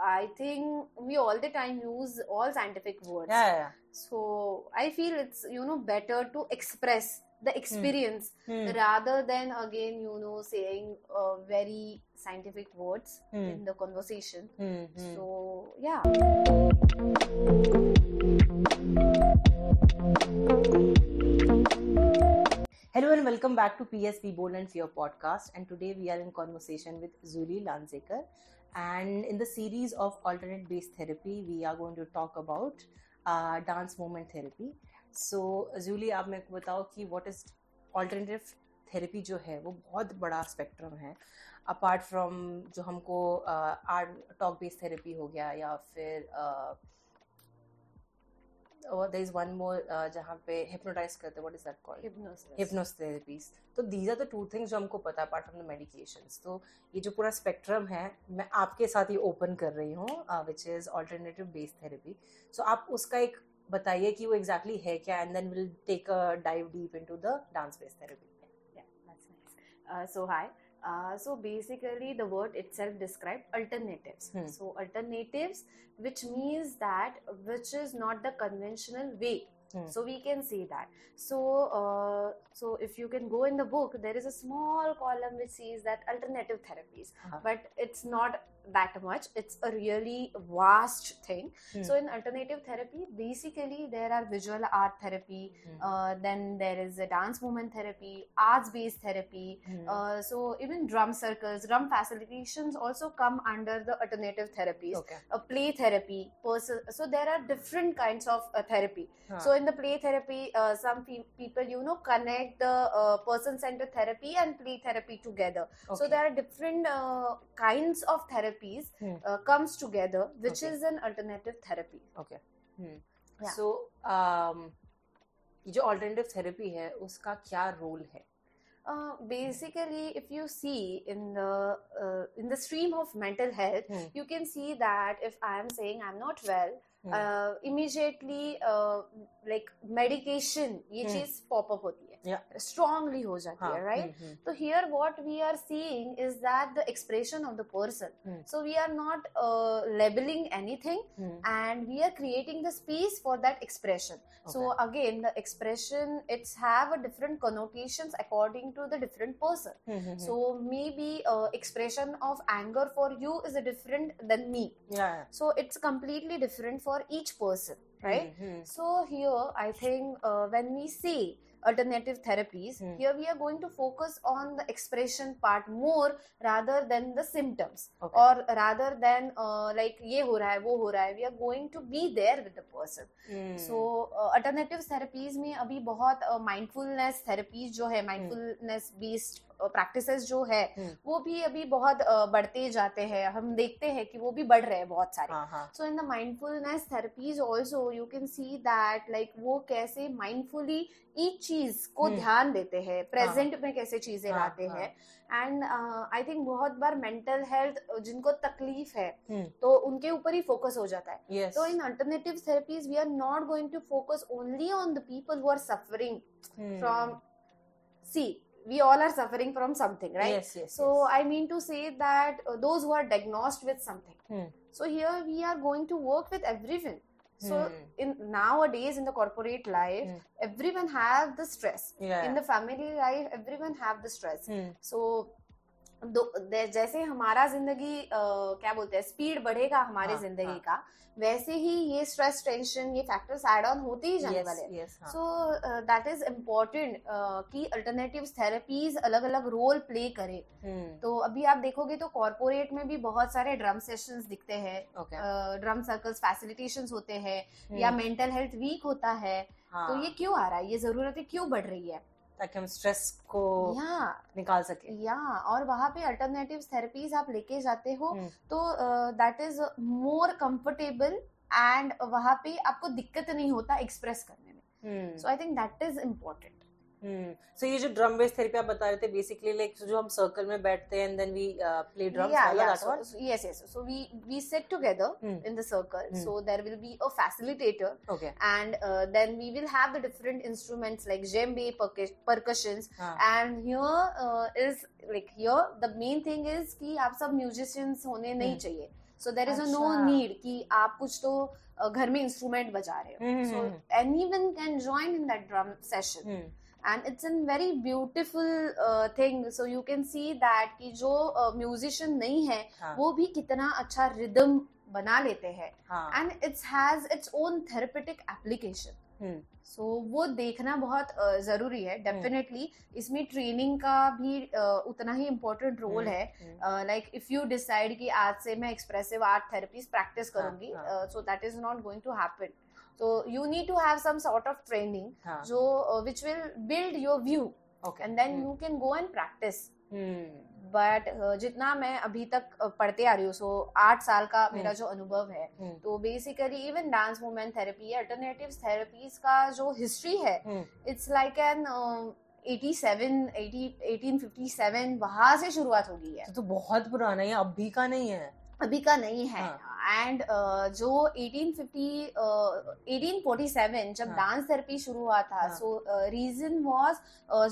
I think we all the time use all scientific words. Yeah, yeah. So I feel it's you know better to express the experience Hmm. rather than again you know saying uh, very scientific words Hmm. in the conversation. Hmm, hmm. So yeah. Hello and welcome back to PSP Bold and Fear podcast. And today we are in conversation with Zuli Lanzekar. And in the series of alternate based therapy, we are going to talk about uh, dance movement therapy. So, julie आप मेरे को बताओ कि what is alternative therapy जो है वो बहुत बड़ा स्पेक्ट्रम है अपार्ट फ्रॉम जो हमको आर्ट टॉक बेस्ड थेरेपी हो गया या फिर uh, there is one more जहाँ पे हिप्नोटाइज करते हैं व्हाट इज़ दैट कॉल्ड तो these are the two things जो हमको पता अपार्ट फ्रॉम द मेडिकेशंस तो ये जो पूरा स्पेक्ट्रम है मैं आपके साथ ही ओपन कर रही हूँ which is alternative based therapy so आप उसका एक बताइए कि वो एग्जैक्टली exactly है क्या and then will take a dive deep into the dance based therapy Yeah, that's nice. Uh, so basically, the word itself described alternatives. Hmm. So alternatives, which means that which is not the conventional way. Hmm. So we can say that. So uh, so if you can go in the book, there is a small column which says that alternative therapies, Uh-huh. but it's not that much. It's a really vast thing. Hmm. So in alternative therapy, basically there are visual art therapy, Hmm. uh, then there is a dance movement therapy, arts based therapy. Hmm. Uh, so even drum circles, drum facilitations also come under the alternative therapies. okay Uh, play therapy, person. So there are different kinds of uh, therapy. हाँ. So in the play therapy, uh, some pe- people you know connect the uh, person-centered therapy and play therapy together. okay. So there are different uh, kinds of therapies Hmm. uh, comes together, which Okay. is an alternative therapy. Okay Yeah. So um, जो alternative therapy है उसका क्या role है Uh, basically, if you see in the uh, in the stream of mental health, Hmm. you can see that if I am saying I'm not well, Hmm. uh, immediately uh, like medication ये Hmm. चीज़ pop up होती है Yeah. strongly हो जाती हाँ, है right hmm, hmm, so here what we are seeing is that the expression of the person Hmm. so we are not uh, labeling anything hmm, and we are creating the space for that expression so Okay. again the expression it's have a different connotations according to the different person hmm, hmm, so maybe uh, expression of anger for you is a different than me hmm, yeah, yeah. so it's completely different for each person right hmm, hmm, so here i think uh, when we say alternative therapies mm. here we are going to focus on the expression part more rather than the symptoms okay. or rather than uh, like ye ho raha hai wo ho raha hai we are going to be there with the person mm. so uh, alternative therapies में अभी बहुत uh, mindfulness therapies जो है mindfulness based practices जो है हम्म। वो भी अभी बहुत बढ़ते जाते हैं। हम देखते हैं कि वो भी बढ़ रहे हैं बहुत सारे। So in the mindfulness therapies also you can see that like वो कैसे माइंडफुली ईच चीज़ को हम्म। ध्यान देते हैं हाँ। प्रेजेंट में कैसे चीज़ें हाँ, लाते हाँ। हैं। एंड आई थिंक बहुत बार मेंटल हेल्थ जिनको तकलीफ़ है हम्म। तो उनके ऊपर ही फोकस हो जाता है। तो इन alternative therapies we are not going to focus only on the people who are suffering from see we all are suffering from something right yes, yes so yes. i mean to say that uh, those who are diagnosed with something hmm. so here we are going to work with everyone so hmm. in nowadays in the corporate life hmm. everyone have the stress yeah. in the family life everyone have the stress hmm. so जैसे हमारा ज़िंदगी क्या बोलते हैं speed बढ़ेगा हमारे हाँ, ज़िंदगी हाँ. का वैसे ही ये स्ट्रेस टेंशन ये फैक्टर्स एड ऑन होते ही जाने yes, वाले. सो दैट इज़ इम्पोर्टेंट कि अल्टरनेटिव थेरेपीज अलग अलग रोल प्ले करे। हम्म, तो अभी आप देखोगे तो कॉर्पोरेट में भी बहुत सारे ड्रम सेशंस दिखते हैं। Okay. ड्रम सर्कल्स फैसिलिटेशन होते हैं हम्म, या मेंटल हेल्थ वीक होता है। हाँ, तो ये क्यों आ रहा है? ये जरूरतें क्यों बढ़ रही है? ताकि हम स्ट्रेस को या निकाल सके। या और वहाँ पे अल्टरनेटिव थेरेपीज आप लेके जाते हो हम्म, तो that is more comfortable and वहाँ पे आपको दिक्कत नहीं होता एक्सप्रेस करने में। So I think that is important so ये जो ड्रम बेस्ड थेरेपी आप बता रहे थे बेसिकली लाइक जो हम सर्कल में बैठते हैं and then we play drums yeah, yeah. So, one yes, yes. So we we sit together Hmm. in the circle. Hmm. So there will be a facilitator, okay and uh, then we will have the different instruments like djembe, percus- percussions, हाँ and here uh, is like here the main thing is कि आप सब musicians होने hmm. नहीं Hmm. चाहिए. So there is a no अच्छा। Need कि आप कुछ तो घर में इंस्ट्रूमेंट बजा रहे हो हम्म, so hmm, anyone can join in that drum session hmm, and it's a very beautiful uh, thing. So you can see that कि जो म्यूजिशियन uh, नहीं है हाँ, वो भी कितना अच्छा रिदम बना लेते हैं। हाँ, and it's has its own therapeutic application hmm, so वो देखना बहुत uh, ज़रूरी है डेफिनेटली इसमें ट्रेनिंग का भी uh, उतना ही इम्पोर्टेंट रोल हम्म, है। Hmm, like if you decide कि आज से मैं एक्सप्रेसिव आर्ट थेरेपीज प्रैक्टिस हाँ, करूँगी हाँ। So that is not going to happen so you need to have some sort of training हाँ, जो uh, which will build your view. Okay, and then hmm, you can go and practice. Hmm, but जितना मैं अभी तक uh, पढ़ते आ रही हूँ सो आठ साल का मेरा हम्म। जो अनुभव है हम्म, तो basically even dance movement therapy alternative therapies का जो हिस्ट्री है इट्स लाइक एन 87 80 1857 वहाँ से शुरुआत हो गई है। तो, तो बहुत पुराना है अभी का नहीं है। अभी का नहीं है हाँ। एंड uh, जो 1850 uh, 1847 जब हाँ। डांस थेरेपी शुरू हुआ था हाँ। सो रीजन वाज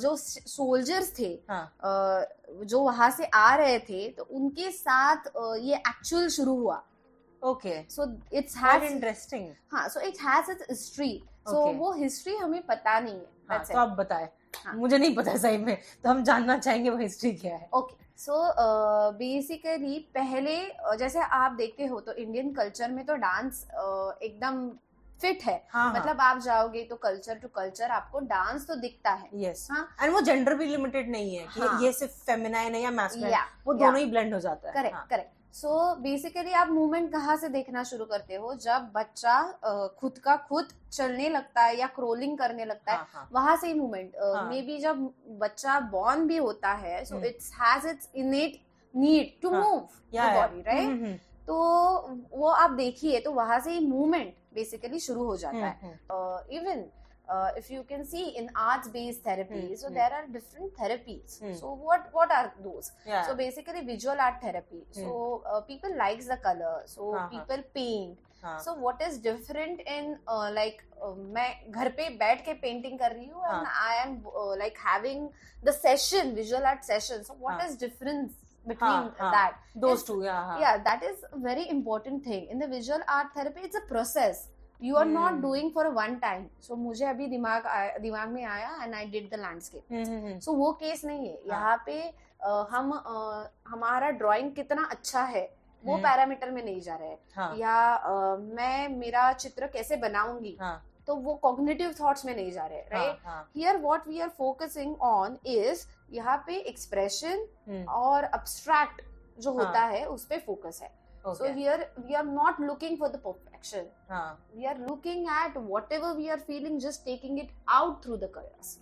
जो सोल्जर्स थे हाँ, uh, जो वहाँ से आ रहे थे तो उनके साथ uh, ये एक्चुअल शुरू हुआ। Okay so it's has interesting हाँ so it has its history so वो हिस्ट्री हमें पता नहीं है। हाँ तो आप बताएँ। हाँ। मुझे नहीं पता सही में तो हम जानना चाहेंगे वो हिस्ट्री क्या है। ओके सो बेसिकली पहले uh, जैसे आप देखते हो तो इंडियन कल्चर में तो डांस एकदम फिट है। हाँ मतलब आप जाओगे तो कल्चर टू कल्चर आपको डांस तो दिखता है। यस हाँ। एंड वो जेंडर भी लिमिटेड नहीं है कि हाँ। ये सिर्फ़ फेमिनाइन है या मैस्कुलिन yeah, वो दोनों दोनों ही ब्लेंड हो जाता है। करेक्ट हाँ, करेक्ट सो बेसिकली आप मूवमेंट कहाँ से देखना शुरू करते हो? जब बच्चा uh, खुद का खुद चलने लगता है या क्रोलिंग करने लगता है हाँ, हाँ, वहाँ से ही मूवमेंट। मे बी जब बच्चा बॉर्न भी होता है so hmm. It's has its innate need to. Move body right hmm, hmm, तो वो आप देखिए तो वहाँ से ही मूवमेंट बेसिकली शुरू हो जाता हम्म, है। Even even uh, if you can see in arts based therapy Hmm, so hmm. there are different therapies Hmm. so what what are those yeah, so basically visual art therapy so uh, people likes the color so हाँ, हाँ. people paint हाँ, so what is different in uh, like uh, मैं घर पे बैठ के painting कर रही हूँ and I am uh, like having the session visual art session so what हाँ. is difference between हाँ. that those it's- two yeah, हाँ, yeah that is a very important thing in the visual art therapy it's a process You are not doing for one time so मुझे अभी दिमाग दिमाग में आया and I did the landscape so वो case नहीं है। हाँ. यहाँ पे हम हमारा ड्राइंग कितना अच्छा है वो. पैरामीटर में नहीं जा रहे हैं। हाँ, या मैं मेरा चित्र कैसे बनाऊँगी हाँ, तो वो कॉग्निटिव थॉट्स में नहीं जा रहे right here what we are focusing on is यहाँ पे एक्सप्रेशन हम्म, और अब्स्ट्रैक्ट जो हाँ. होता है उस पे फोकस है। So here we are not looking for the the action. Huh. We are looking at whatever we are feeling, just taking it out through the colors.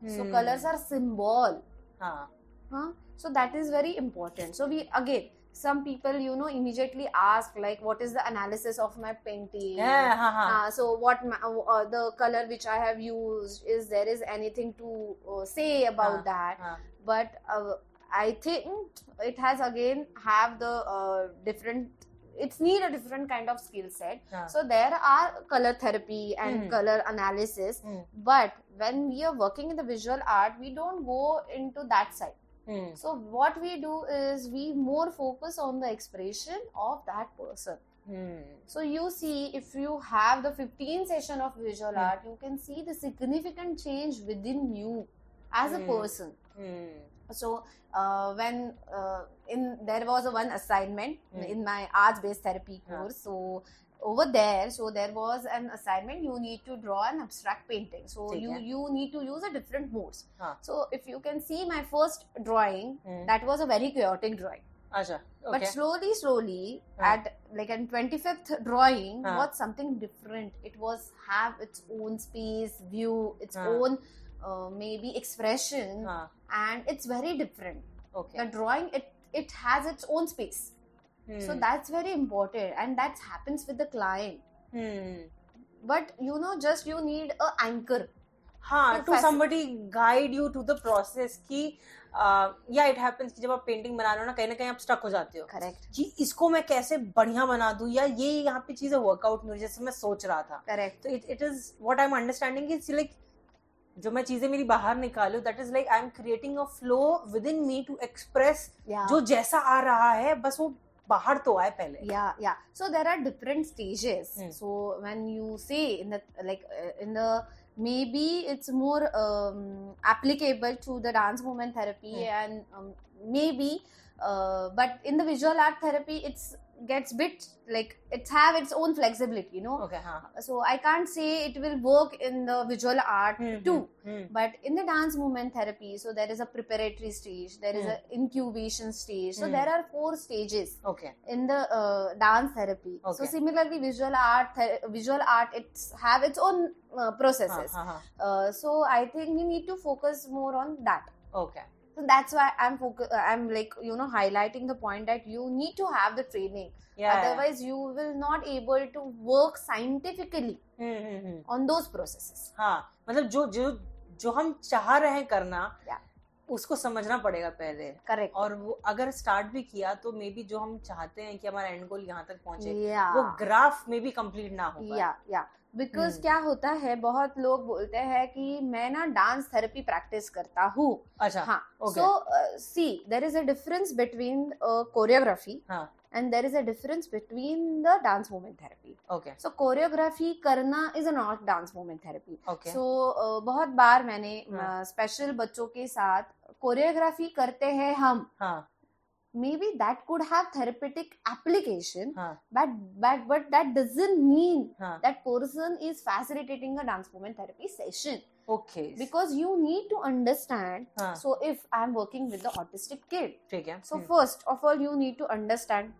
Hmm. So colors are symbol. Huh. Huh? So that is very important. So we again some people you know immediately ask like what is the analysis of my painting yeah, uh, so what my, uh, uh, the color which i have used is there is anything to uh, say about that but uh, i think it has again have the uh, different it's need a different kind of skill set. Yeah. so there are color therapy and mm. color analysis mm. but when we are working in the visual art we don't go into that side. Hmm. So what we do is we more focus on the expression of that person. Hmm. So you see if you have the 15 session of visual hmm. art you can see the significant change within you as a person so uh, when uh, in there was a one assignment mm. in my arts based therapy course yeah. so over there so there was an assignment you need to draw an abstract painting so you yeah. you need to use a different modes huh. so if you can see my first drawing mm. that was a very chaotic drawing okay. but slowly slowly at like in 25th drawing was something different it was have its own space view its own maybe expression and it's very different okay drawing it it has its own space so that's very important and that's happens with the client but you know just you need a anchor हाँ to somebody guide you to the process की या it happens कि जब आप painting बना रहे हो ना कहीं ना कहीं आप स्टक हो जाते हो। करेक्ट कि इसको मैं कैसे बढ़िया बना दू या ये यहाँ पे चीज़ें वर्कआउट नहीं जैसे मैं सोच रहा था। करेक्ट तो it it is what I am understanding like जो मैं चीज़ें मेरी बाहर निकालो that is like I am creating a flow within me to express जो जैसा आ रहा है बस वो बाहर तो आए पहले। Yeah yeah so there are different stages so when you say in the like in the maybe it's more applicable to the dance movement therapy and maybe but in the visual art therapy it's gets bit like it have its own flexibility you know okay huh. so i can't say it will work in the visual art mm-hmm. too mm-hmm. but in the dance movement therapy so there is a preparatory stage there mm-hmm. is an hmm. incubation stage so hmm. there are four stages okay in the uh, dance therapy okay. so similarly visual art visual art it's have its own uh, processes huh, huh, uh, so i think we need to focus more on that okay that's why i'm focus i'm like you know highlighting the point that you need to have the training या otherwise you will not able to work scientifically hmm hmm hmm on those processes हाँ मतलब जो जो जो हम चाह रहे हैं करना Yeah. उसको समझना पड़ेगा पहले correct और वो अगर स्टार्ट भी किया तो मे बी जो हम चाहते हैं कि हमारा एंड गोल यहाँ तक पहुँचे yeah वो ग्राफ में भी कंप्लीट ना हो या या बिकॉज़ हम्म। क्या होता है बहुत लोग बोलते हैं कि मैं ना डांस थेरेपी प्रैक्टिस करता हूँ। अच्छा हाँ so see there is a difference between choreography हाँ। And there is a difference between the dance movement therapy okay so choreography करना is a not dance movement therapy okay so बहुत बार मैंने हाँ। स्पेशल बच्चों के साथ कोरियोग्राफी करते हैं हम। हाँ। maybe that could have therapeutic application huh. but but but that doesn't mean huh. that person is facilitating a dance movement therapy session okay because you need to understand huh. so if i'm working with the autistic kid okay. so hmm. first of all you need to understand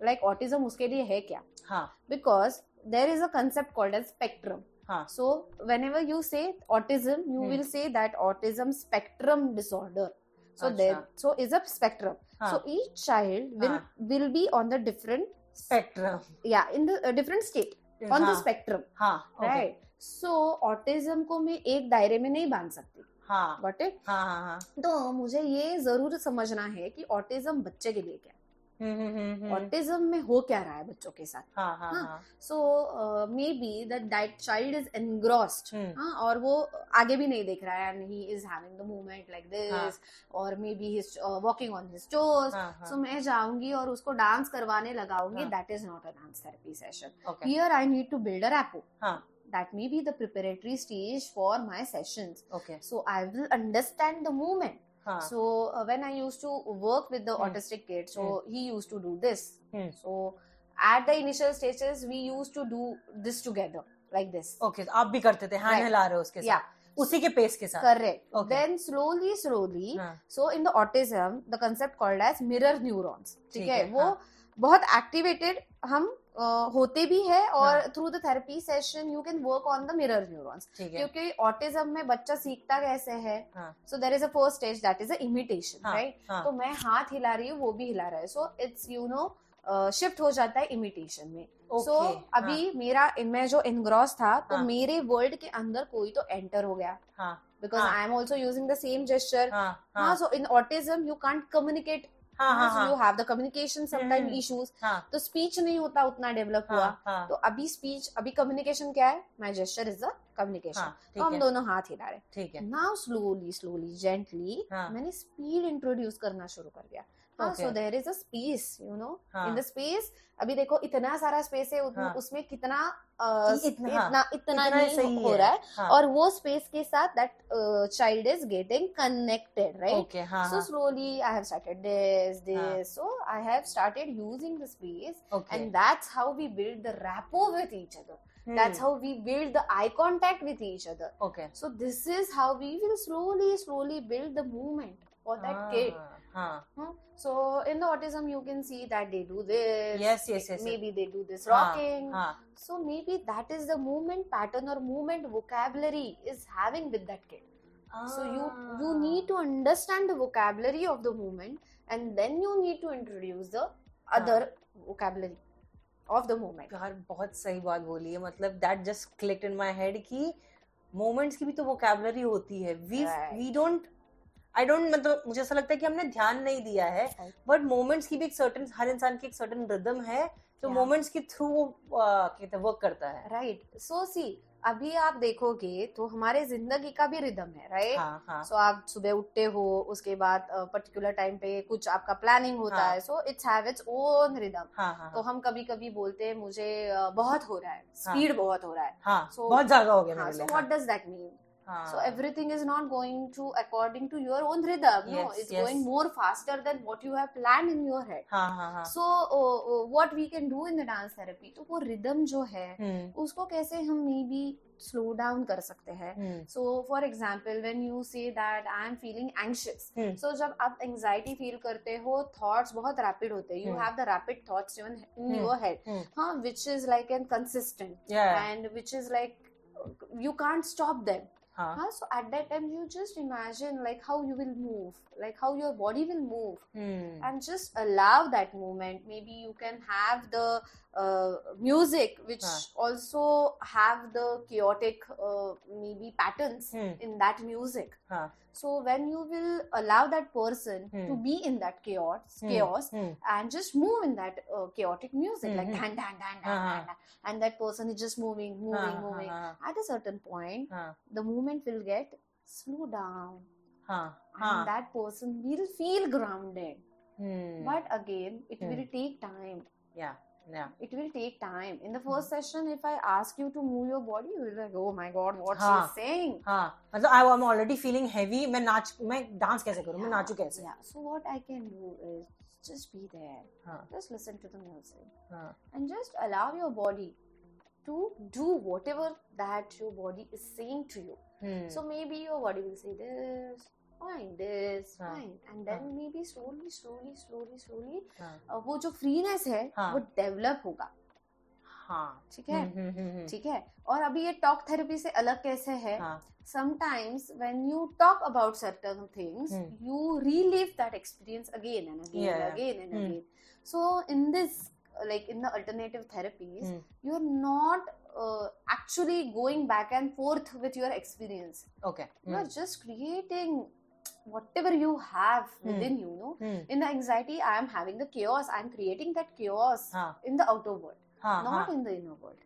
like autism uske liye hai kya huh. because there is a concept called as spectrum huh. so whenever you say autism you hmm. will say that autism spectrum disorder so Achha. there so is a spectrum so each child will हाँ। will be on the different spectrum yeah in the uh, different state on the spectrum हाँ okay, right so autism को मैं एक दायरे में नहीं बाँध सकती हाँ got it हाँ हाँ हाँ तो मुझे ये ज़रूर समझना है कि ऑटिज्म बच्चे के लिए क्या ऑटिज्म में हो क्या रहा है बच्चों के साथ? So maybe that that child is engrossed और वो आगे भी नहीं देख रहा है and he is having the movement like. This और maybe his walking on his toes हाँ सो मैं जाऊँगी और उसको डांस करवाने लगाऊँगी। That is not a dance therapy session okay here i need to build a rapport. हाँ। That may be the preparatory stage for my sessions. Okay so i will understand the movement हाँ so uh, when i used to work with the Hmm. autistic kid so hmm. he used to do this Hmm. so at the initial stages we used to do this together like this okay आप भी करते थे Right. हिला रहे हो उसके yeah साथ उसी के पेस के साथ correct Okay. then slowly slowly हाँ so in the autism the concept called as mirror neurons ठीक है है, वो हाँ। बहुत एक्टिवेटेड हम uh, होते भी है और हाँ। Through the therapy session you can work on the mirror neurons है। क्योंकि ऑटिज्म में बच्चा सीखता कैसे है? हाँ। So there is a first stage that is a imitation हाँ राइट हाँ। तो मैं हाथ हिला रही हूँ वो भी हिला रहा है। So it's you know shift हो जाता है इमिटेशन में। सो ओके अभी मेरा मैं जो इनग्रॉस था तो हाँ। मेरे वर्ल्ड के अंदर कोई तो एंटर हो गया। हाँ बिकॉज़ हाँ। I am also using the same gesture हाँ हाँ। हाँ so in autism you can't communicate हाँ हाँ you have the communication sometime. Issues तो स्पीच नहीं होता उतना डेवलप हुआ। हाँ हाँ। तो अभी स्पीच अभी कम्युनिकेशन क्या है? My gesture is the communication तो हम दोनों हाथ हिला रहे ठीक है। नाउ स्लोली स्लोली जेंटली मैंने स्पीड इंट्रोड्यूस करना शुरू कर दिया। So there is a space you know in the space अभी देखो इतना सारा स्पेस है हाँ. उसमें कितना इतना है और वो स्पेस के साथ that child is getting connected right so slowly I have started this this so I have started using the space and that's how we build the rapport with each other that's how we build the eye contact with each other okay so this is how we will slowly slowly build the movement for that kid so see that they may be they so may be that pattern और movement is having with of the movement and then you need to introduce the other vocabulary of the moment यार बहुत सही बात बोली मतलब that just click my head की moments की भी तो वोकैबलरी होती है। We we don't I don't मतलब मुझे ऐसा लगता है कि हमने ध्यान नहीं दिया है बट मोमेंट्स की भी एक सर्टन हर इंसान की एक सर्टेन रिदम है जो मोमेंट्स के थ्रू वो uh, कहते हैं वर्क करता है। राइट सो सी अभी आप देखोगे तो हमारे ज़िंदगी का भी रिदम है राइट हाँ हाँ। सो आप सुबह उठते हो उसके बाद पर्टिकुलर टाइम पे कुछ आपका प्लानिंग होता हाँ. है so it's have it's own rhythm हाँ हाँ तो हम कभी कभी बोलते हैं मुझे बहुत हो रहा है स्पीड बहुत हो रहा है। हाँ so- बहुत ज़्यादा हो गया हाँ मेरे so लिए that हाँ so everything is not going to according to your own rhythm yes, no it's yes. going more faster than what you have planned in your head हाँ हाँ हाँ so uh, uh, what we can do in the dance therapy तो वो rhythm जो है हम्म उसको कैसे हम मे बी स्लो डाउन कर सकते हैं हम्म so for example when you say that I am feeling anxious hmm so जब आप एंजाइटी फील करते हो थॉट्स बहुत रैपिड होते हैं you hmm. Have the rapid thoughts even in hmm, your head hmm. हाँ which is like an consistent yeah and which is like you can't stop them Huh. Huh? So at that time, you just imagine like how you will move, like how your body will move, hmm. and just allow that movement. Maybe you can have the uh, music which huh. also have the chaotic uh, maybe patterns hmm. in that music huh. so when you will allow that person hmm. to be in that chaos hmm. chaos hmm. and just move in that uh, chaotic music like hmm. dan dan dan dan, uh-huh. dan and that person is just moving moving uh-huh. moving at a certain point uh-huh. the movement will get slow down and that person will feel grounded hmm. but again it will take time yeah yeah it will take time in the first session if i ask you to move your body you will be like oh my god what हाँ. she's saying हाँ मतलब I am already feeling heavy मैं नाच मैं dance कैसे करूँ मैं Yeah, नाचू कैसे yeah so what i can do is just be there हाँ just listen to the music हाँ and just allow your body to do whatever that your body is saying to you hmm so maybe your body will say this fine this हाँ, fine and then हाँ. maybe slowly slowly slowly slowly हाँ अ, वो जो freeness है हाँ. वो develop होगा हाँ ठीक है हम्म, हम्म, हम्म, ठीक है और अभी ये टॉक थेरेपी से अलग कैसे है हाँ sometimes when you talk about certain things Hmm. you relive that experience again and again Yeah, and yeah. again and Hmm. again so in this like in the alternative therapies hmm, you're not uh, actually going back and forth with your experience okay you are hmm, just creating whatever you have hmm. within you, know, hmm. in the anxiety, I am having the chaos. I am creating that chaos in the outer world, not in the inner world.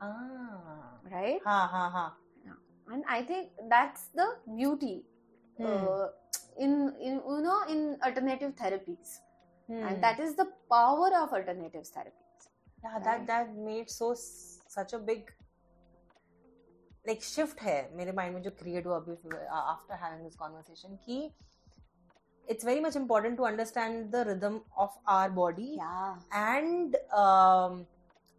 Ah. Right? Ha, ha, ha. And I think that's the beauty hmm. uh, in, in, you know, in alternative therapies. And that is the power of alternative therapies. Yeah, right? that, that made so such a big like shift है मेरे mind में जो create हुआ अभी after having this conversation कि it's very much important to understand the rhythm of our body yeah. And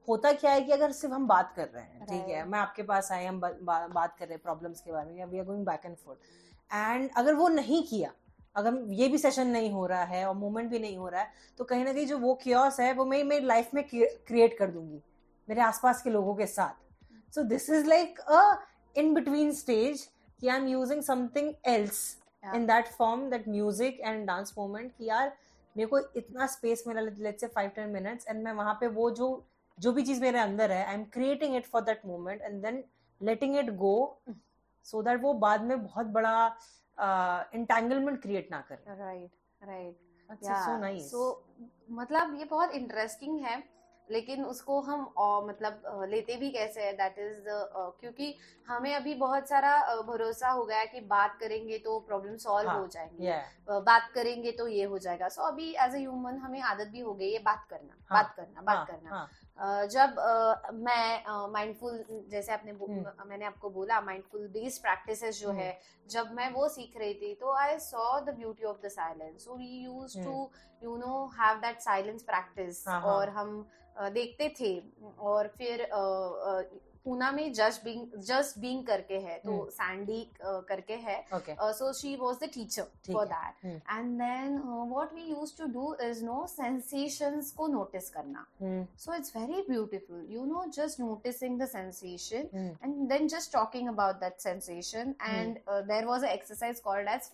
होता क्या है कि अगर सिर्फ़ हम बात कर रहे हैं ठीक है मैं आपके पास आई हम बा, बा, बात कर रहे हैं प्रॉब्लम्स के बारे में we are going back and forth and अगर वो नहीं किया अगर ये भी सेशन नहीं हो रहा है और मूवमेंट भी नहीं हो रहा है तो कहीं ना कहीं जो वो क्योस है वो मैं मेरी लाइफ में क्रिएट कर दूँगी मेरे आसपास के लोगों के साथ। So this is like a in between stage कि I am using something else Yeah. In that form that music and dance moment कि यार मेरे को इतना स्पेस मिला let's say five ten minutes and मैं वहाँ पे वो जो जो भी चीज़ मेरे अंदर है I am creating it for that moment and then letting it go so that वो बाद में बहुत बड़ा इंटेंगलमेंट क्रिएट ना करे right right That's so nice. so मतलब ये बहुत इंटरेस्टिंग है लेकिन उसको हम uh, मतलब uh, लेते भी कैसे है? दैट इज़ क्योंकि हमें अभी बहुत सारा uh, भरोसा हो गया कि बात करेंगे तो प्रॉब्लम सॉल्व हाँ, हो जाएँगे। yeah. uh, बात करेंगे तो ये हो जाएगा। सो so, अभी एज ए ह्यूमन हमें आदत भी हो गई है बात करना हाँ, बात करना हाँ, बात करना। हाँ, जब मैं माइंडफुल जैसे आपने हम्म। मैंने आपको बोला माइंडफुल बेस्ड प्रैक्टिस जो हम्म। है जब मैं वो सीख रही थी तो I saw the beauty of the silence so we use to you know have that silence practice. और हम देखते थे और फिर पूना में जस्ट बींग जस्ट बींग करके है तो हम्म। सैंडी करके है। So she was the teacher for that and then what we use to do is no sensation को नोटिस करना। So it's very beautiful you know just noticing the sensation and then just talking about that sensation and there was a exercise called as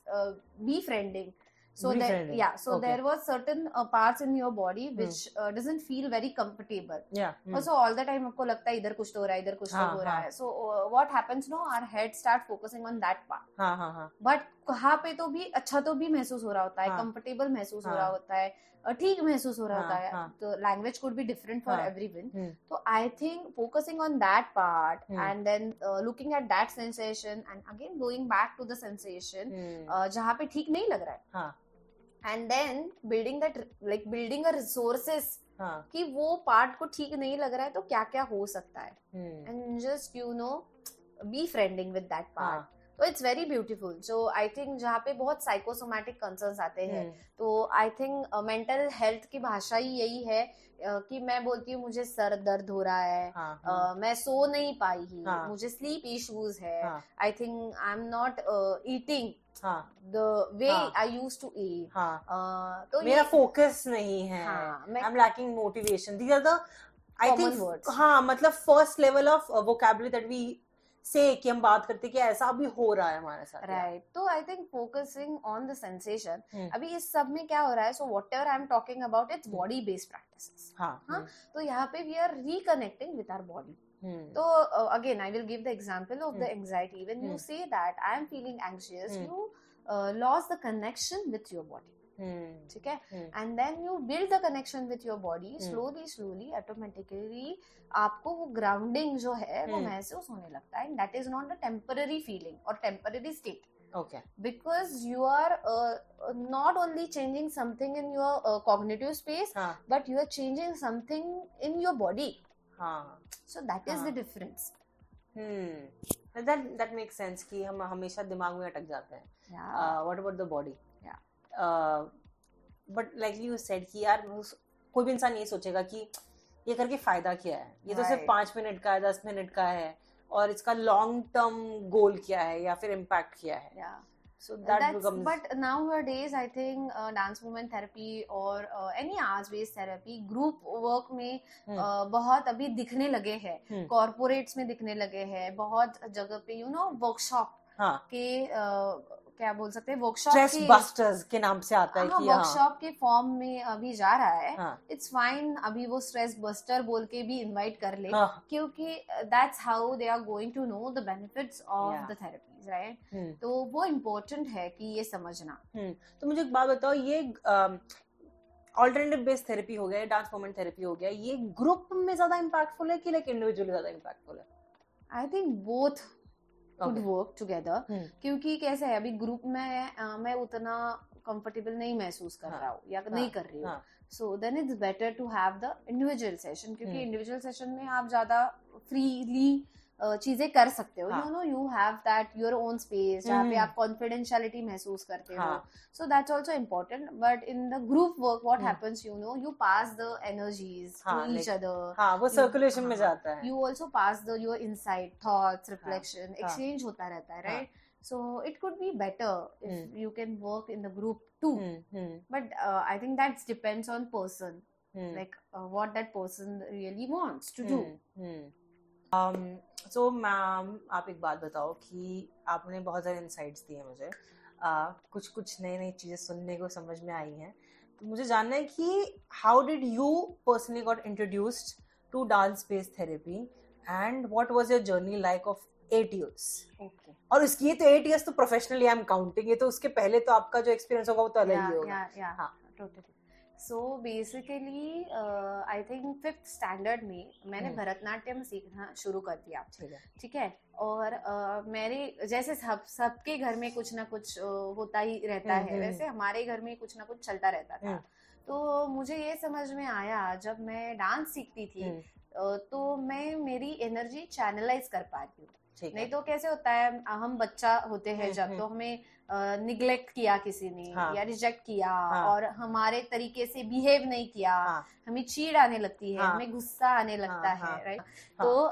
befriending uh. So there, Befriending. yeah, so Okay. there was certain uh, parts in your body which uh, doesn't feel very comfortable. yeah, hmm, Also, all the time आपको लगता है इधर कुछ तो हो रहा है इधर कुछ तो हाँ, हो रहा हाँ. है. So uh, what happens? No, our head start focusing on that part. हाँ हाँ हाँ But कहाँ पे तो भी अच्छा तो भी महसूस हो रहा होता है हाँ. कंफर्टेबल महसूस हो हाँ. रहा होता है ठीक महसूस हो रहा हाँ, होता है हाँ. तो language could be different for हाँ. एवरीवन हम्म, तो I think focusing on that part Hmm. And then looking at that sensation and again going back to the sensation hmm, जहाँ पे ठीक नहीं लग रहा है हाँ. And then building that like building a resources कि वो पार्ट को ठीक नहीं लग रहा है तो क्या क्या हो सकता है? And just you know befriending with that part तो it's very beautiful so I think जहाँ पे बहुत साइकोसोमैटिक कंसर्न्स आते हैं हम्म, तो आई थिंक मेंटल हेल्थ की भाषा ही यही है uh, कि मैं बोलती हूँ मुझे सर दर्द हो रहा है हाँ, uh, हाँ, मैं सो नहीं पाई ही. मुझे स्लीप इश्यूज़ हाँ, I think I am not eating हाँ, द वे हाँ. आई यूज़ टू ईट हाँ. तो मेरा फोकस नहीं है। I am lacking motivation these are the I think हाँ मतलब first level of vocabulary that we say कि हम बात करते कि ऐसा अभी हो रहा है हमारे साथ। राइट तो I think focusing on the sensation hmm. अभी इस सब में क्या हो रहा है? So whatever I am talking about it's hmm. Body based practices हाँ? हाँ, तो यहाँ पे we are reconnecting with our body hmm, तो again I will give the example of the Hmm. Anxiety when you Hmm. Say that I am feeling anxious Hmm. You loss the connection with your body ठीक है Hmm. And then you build the connection with your body Hmm. Slowly slowly automatically आपको वो grounding जो है वो Hmm. महसूस होने लगता है and that is not a temporary feeling और temporary state okay because you are uh, uh, not only changing something in your uh, cognitive space हाँ but you are changing something in your body हाँ। So that is हाँ. the difference. Hmm. That that makes sense कि हम हमेशा दिमाग में अटक जाते हैं। Yeah what about the body? Yeah. uh, but like you said कि यार कोई भी इंसान ये सोचेगा कि ये करके फ़ायदा क्या है? ये तो सिर्फ़ पाँच मिनट का है दस मिनट का है और इसका लॉन्ग टर्म गोल क्या है या फिर इम्पैक्ट क्या है? So that That's, becomes but nowadays i think uh, dance movement therapy or uh, any arts based therapy group work में हम्म. uh, बहुत अभी दिखने लगे हैं. कॉर्पोरेट्स में दिखने लगे हैं। बहुत जगह पे यू नो वर्कशॉप हाँ। के uh, क्या बोल सकते हैं वर्कशॉप बस्टर्स के नाम से आता है हाँ कि हाँ। वर्कशॉप के फॉर्म में अभी जा रहा है। हाँ। इट्स फाइन अभी वो स्ट्रेस बस्टर बोल के भी इनवाइट कर ले हाँ। क्योंकि that's how they are going to know the benefits of the the therapies right hmm. तो वो इम्पोर्टेंट है कि ये समझना तो मुझे एक बात बताओ ये ऑल्टरनेटिव बेस्ड थेरेपी हो गया डांस मोमेंट थेरेपी हो गया ये ग्रुप में ज़्यादा इम्पैक्टफुल है कि लाइक इंडिविजुअली ज़्यादा इम्पैक्टफुल है I think both could work together. क्योंकि कैसे है अभी ग्रुप में अ, मैं उतना कंफर्टेबल नहीं महसूस कर हाँ. रहा हूँ या नहीं कर रही हूँ हाँ. So then it's better to have the individual session क्योंकि. इंडिविजुअल सेशन में आप ज़्यादा फ्रीली चीज़ें कर सकते हो। You know you have that your own space जहाँ पे हम्म। आप कॉन्फिडेंशियलिटी महसूस करते हो। So that's also important but in the group work what happens you know you pass the energies वो सर्कुलेशन में जाता है। You also pass the your insight thought reflection exchange होता रहता है right so it could be better if you can work in the group too but I think that's depends on person like what that person really wants to do so ma'am आप एक बात बताओ कि आपने बहुत सारे insights दिए मुझे। uh, कुछ कुछ नई नई चीज़ें सुनने को समझ में आई हैं। तो मुझे जानना है कि how did you personally got introduced to dance based therapy and what was your journey like of eight years okay. और उसकी ये तो एट इयर्स तो प्रोफेशनली आई एम काउंटिंग ये तो उसके पहले तो आपका जो एक्सपीरियंस होगा वो तो अलग ही होगा। Yeah basically I think fifth basically uh, i think fifth standard में मैंने हम्म. भरतनाट्यम सीखना शुरू कर दिया। ठीक है। और अ, मेरे जैसे सब सबके घर में कुछ ना कुछ अ, होता ही रहता हम्म, है। हम्म। वैसे हमारे घर में कुछ ना कुछ चलता रहता था. तो मुझे ये समझ में आया जब मैं डांस सीखती थी हम्म, तो मैं मेरी एनर्जी चैनलाइज कर पा रही हूँ। नहीं तो कैसे होता है हम बच्चा होते हैं हम्म, जब हम्म. तो हमें निग्लेक्ट किया किसी ने हाँ. या रिजेक्ट किया हाँ. और हमारे तरीके से बिहेव नहीं किया हाँ. हमें चीड़ आने लगती है हाँ. हमें गुस्सा आने लगता हाँ, है हाँ, राइट हाँ. तो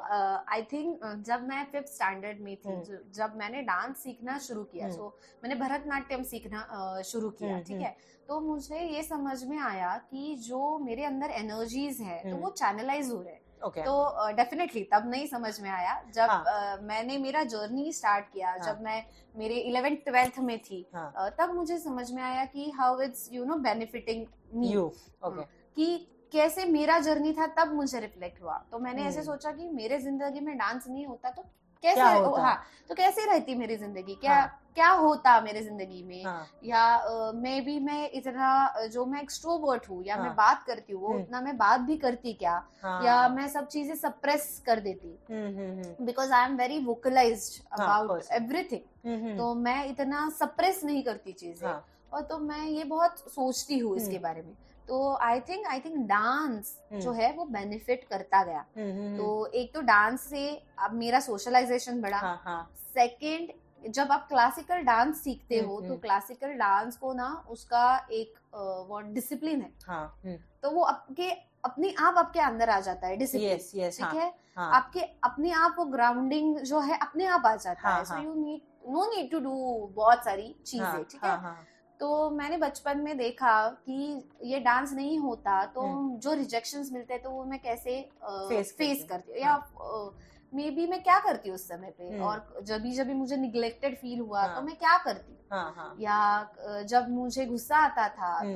आई uh, थिंक जब मैं फिफ्थ स्टैंडर्ड में थी हम्म. जब मैंने डांस सीखना शुरू किया हम्म. सो मैंने भरतनाट्यम सीखना शुरू किया हम्म, ठीक हम्म. है तो मुझे ये समझ में आया कि जो मेरे अंदर एनर्जीज है तो हम्म. वो चैनलाइज हो रहे हैं ओके तो डेफिनेटली uh, तब नहीं समझ में आया जब हाँ. uh, मैंने मेरा जर्नी स्टार्ट किया हाँ. जब मैं मेरे इलेवेंथ ट्वेल्थ में थी हाँ. uh, तब मुझे समझ में आया कि how it's you know benefiting me कि कैसे मेरा जर्नी था तब मुझे रिफ्लेक्ट हुआ तो मैंने ऐसे हम्म. सोचा कि मेरे ज़िंदगी में डांस नहीं होता तो कैसे क्या होता? हाँ तो कैसे रहती मेरी ज़िंदगी क्या हाँ। क्या होता मेरी ज़िंदगी में हाँ या मे भी मैं इतना जो मैं एक्सट्रोवर्ट हूँ या हाँ. मैं। बात करती हूँ वो हम्म। उतना मैं बात भी करती क्या हाँ या मैं सब चीज़ें सप्रेस कर देती because I am very vocalized हाँ, अबाउट एवरीथिंग तो मैं इतना सप्रेस नहीं करती चीज़ें हाँ और तो मैं ये बहुत सोचती हूँ इसके हम्म। बारे में तो I think I think dance हम्म। जो है वो बेनिफिट करता गया। हम्म, हम्म, तो एक तो डांस से अब मेरा सोशलाइजेशन बढ़ा। हाँ हाँ। सेकंड जब आप क्लासिकल डांस सीखते हम्म, हो तो हम्म। क्लासिकल डांस को ना उसका एक वो डिसिप्लिन है। हाँ हम्म, तो वो आपके अपने आप आपके अंदर आ जाता है डिसिप्लिन यस यस ठीक हाँ है? हाँ। आपके अपने आप वो ग्राउंडिंग जो है अपने आप आ जाता हाँ, है। सो हाँ। You need no need to do बहुत सारी चीज़ें हाँ, ठीक है हाँ? हाँ। तो मैंने बचपन में देखा कि ये डांस नहीं होता तो हम्म। जो रिजेक्शन मिलते हैं तो वो मैं कैसे फेस करते करती हूँ या मे बी मैं क्या करती हूँ उस समय पे हम्म। और जब भी जब भी मुझे निग्लेक्टेड फील हुआ हाँ। तो मैं क्या करती हाँ हाँ या जब मुझे गुस्सा आता था हम्म।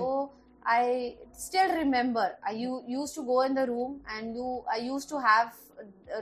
तो I still remember I use to go in the room and you I use to have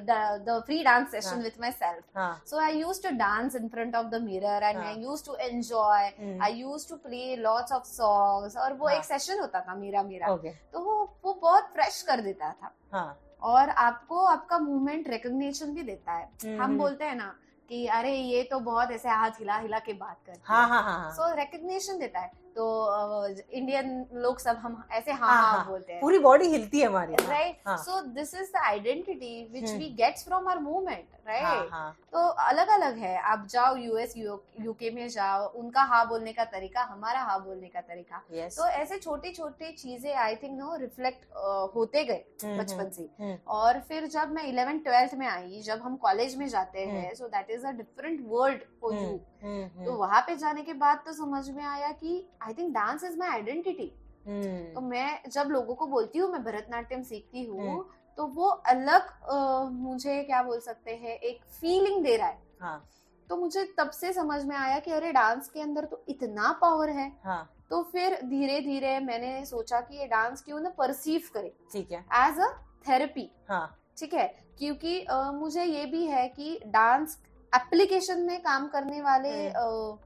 the free dance session हाँ। विथ माई सेल्फ हाँ So I used to dance in front of the mirror and I हाँ. used to enjoy. Hmm, I used to play lots of songs और वो हाँ. एक session होता था मेरा मेरा। ओके तो वो वो बहुत फ्रेश कर देता था। हाँ और आपको आपका मूवमेंट रिकग्निशन भी देता है। हम्म, हम हम्म। बोलते हैं ना कि अरे ये तो बहुत ऐसे हाथ हिला हिला के बात करते हाँ हाँ। हाँ हाँ सो रिकग्निशन देता है। तो इंडियन लोग सब हम ऐसे हाँ हाँ, हाँ हाँ. बोलते हैं पूरी बॉडी हिलती है हमारी right. So this is the identity which hmm. We gets from our movement right तो अलग अलग है आप जाओ यूएस यूके में जाओ उनका हाँ बोलने का तरीका हमारा हाँ बोलने का तरीका यस तो ऐसे छोटी छोटी चीज़ें आई थिंक नो रिफ्लेक्ट होते गए हम्म, बचपन से हम्म. और फिर जब मैं इलेवेंथ ट्वेल्थ में आई जब हम कॉलेज में जाते हम्म. हैं so that is a different world for you तो वहाँ पे जाने के बाद तो समझ में आया कि I think dance is my identity. तो मैं जब लोगों को बोलती हूँ मैं भरतनाट्यम सीखती हूँ हम्म. तो वो अलग अ, मुझे क्या बोल सकते हैं एक फीलिंग दे रहा है। हाँ। तो मुझे तब से समझ में आया कि अरे डांस के अंदर तो इतना पावर है। हाँ। तो फिर धीरे धीरे मैंने सोचा कि ये डांस क्यों ना परसीव करे। ठीक है। एज अ थेरेपी हाँ। ठीक है? क्योंकि अ, मुझे ये भी है कि डांस एप्लीकेशन में काम करने वाले हम्म।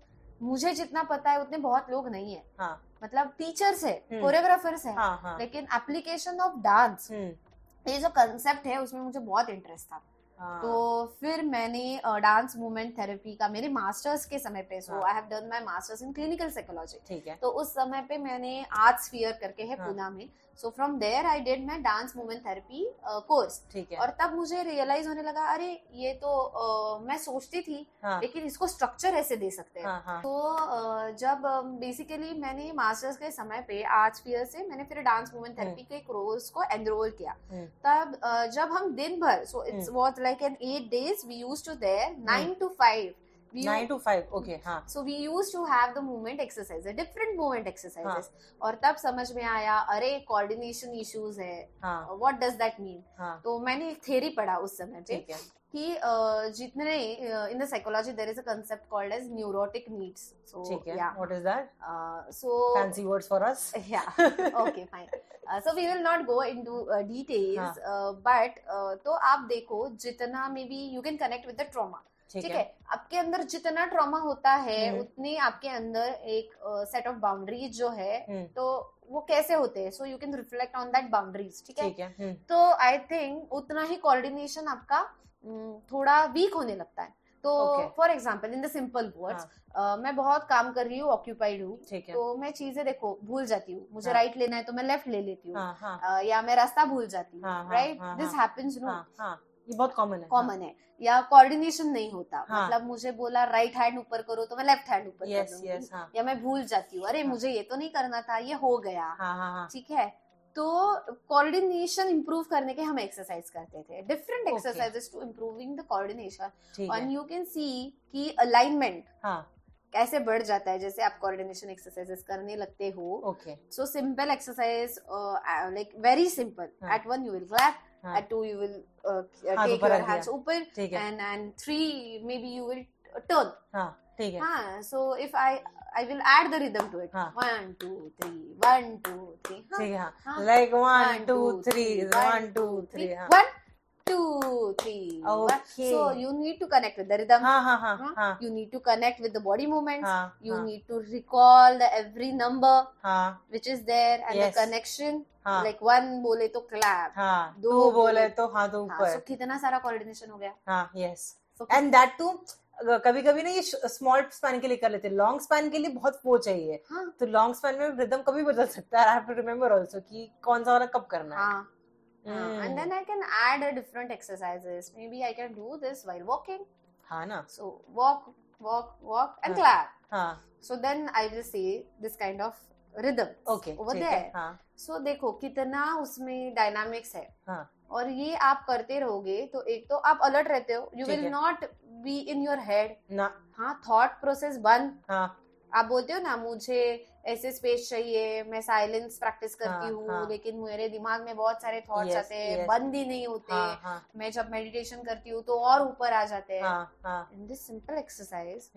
मुझे जितना पता है उतने बहुत लोग नहीं है। हाँ। मतलब टीचर्स है। कोरियोग्राफर्स है। हाँ हाँ। लेकिन एप्लीकेशन ऑफ़ डांस ये जो कंसेप्ट है उसमें मुझे बहुत इंटरेस्ट था। हाँ, तो फिर मैंने डांस मूवमेंट थेरेपी का मेरे मास्टर्स के समय पे so. I have done my masters in clinical psychology ठीक है। तो उस समय पे मैंने आर्ट्स फियर करके है हाँ। पूना में। So from there I did my dance movement therapy course ठीक है। और तब मुझे रियलाइज़ होने लगा अरे ये तो अ, मैं सोचती थी हाँ। लेकिन इसको स्ट्रक्चर ऐसे दे सकते हैं। हाँ हाँ। तो अ, जब बेसिकली मैंने मास्टर्स के समय पे आर्ट्स फियर से मैंने फिर डांस मूवमेंट थेरेपी के कोर्स को एनरोल किया। हम्म। तब जब हम दिन भर so it's was like an eight days we used to there, hmm. nine to five. Five nine to five okay हाँ। सो वी टू एक्सरसाइजेस और तब समझ में आया अरे कोऑर्डिनेशन इश्यूज़ है। हाँ। व्हाट डज दैट मीन हाँ। तो मैंने एक थ्योरी पढ़ा उस समय पे ठीक है। कि अ, जितने in the psychology there is a concept called as neurotic needs so ठीक है। या what is that so fancy words for us yeah okay fine. Uh, so we will not go into uh, details uh, but uh, तो आप देखो जितना maybe you can connect with the trauma ठीक है? है आपके अंदर जितना ट्रॉमा होता है हम्म। उतनी आपके अंदर एक सेट ऑफ़ बाउंड्रीज जो है हम्म, तो वो कैसे होते हैं? So you can reflect on that boundaries ठीक है? है हम्म, तो आई थिंक उतना ही कोऑर्डिनेशन आपका थोड़ा वीक होने लगता है। तो for example in the simple words मैं बहुत काम कर रही हूँ ऑक्यूपाइड हूँ तो मैं चीज़ें देखो भूल जाती हूँ। मुझे हाँ। राइट लेना है तो मैं लेफ़्ट ले लेती हूँ। हाँ हाँ। या मैं रास्ता भूल जाती हूँ हाँ, हाँ, राइट हाँ, दिस हाँ। हैपेंस नो हाँ हाँ। ये बहुत कॉमन है कॉमन है। या कोऑर्डिनेशन नहीं होता। हाँ। मतलब मुझे बोला राइट हैंड ऊपर करो तो मैं लेफ़्ट हैंड ऊपर कर यस दूँगी हाँ। या मैं भूल जाती हूँ। अरे हाँ। मुझे ये तो नहीं करना था ये हो गया। हाँ हाँ हाँ। ठीक है? तो कोऑर्डिनेशन इंप्रूव करने के हम एक्सरसाइज करते थे। Different. Exercises to improving the coordination and you can see कि अलाइनमेंट हाँ। कैसे बढ़ जाता है जैसे आप कोऑर्डिनेशन एक्सरसाइजेस करने लगते हो। Okay simple exercise like very simple at one you will At हाँ. At two you will uh, uh, हाथ take ऊपर your hands है and and three maybe you will turn. हाँ ठीक है हाँ. So if I I will add the rhythm to it. हाँ. One two three. One two three. हाँ. ठीक है हाँ हाँ. Like one One, two two, three three. One One, two two, three three. हाँ One two three. Okay. So you need to connect with the rhythm. हाँ हाँ हाँ Huh? हाँ You need to connect with the body movements. हाँ You हाँ need to recall the every number हाँ which is there and Yes. the connection. हाँ Like one बोले तो clap. हाँ दो दो बोले तो हाँ तो हाँ, so कितना सारा coordination हो गया. हाँ yes So and that too कभी कभी ना ये स्मॉल स्पैन के लिए कर लेते हैं लॉन्ग स्पैन के लिए बहुत वो चाहिए हाँ तो लॉन्ग स्पैन में रिदम कभी बदल सकता है I have to remember also कि कौन सा वाला कब करना है हाँ हाँ. हम्म, And then I can add a different exercises. Maybe I can do this while walking. हाँ ना So walk, walk, walk, and हाँ. clap. हाँ So then I will say this kind of rhythm okay over there. हाँ So देखो कितना उसमें dynamics है हाँ और ये आप करते रहोगे तो एक तो आप अलर्ट रहते हो you will not be in your head हाँ थॉट प्रोसेस बंद हाँ आप बोलते हो ना मुझे ऐसे स्पेस चाहिए मैं साइलेंस प्रैक्टिस करती हाँ, हूँ हाँ. लेकिन मेरे दिमाग में बहुत सारे थॉट्स आते हैं yes. बंद ही नहीं होते। हाँ, हाँ. मैं जब मेडिटेशन करती हूँ तो और ऊपर आ जाते हैं। In this simple exercise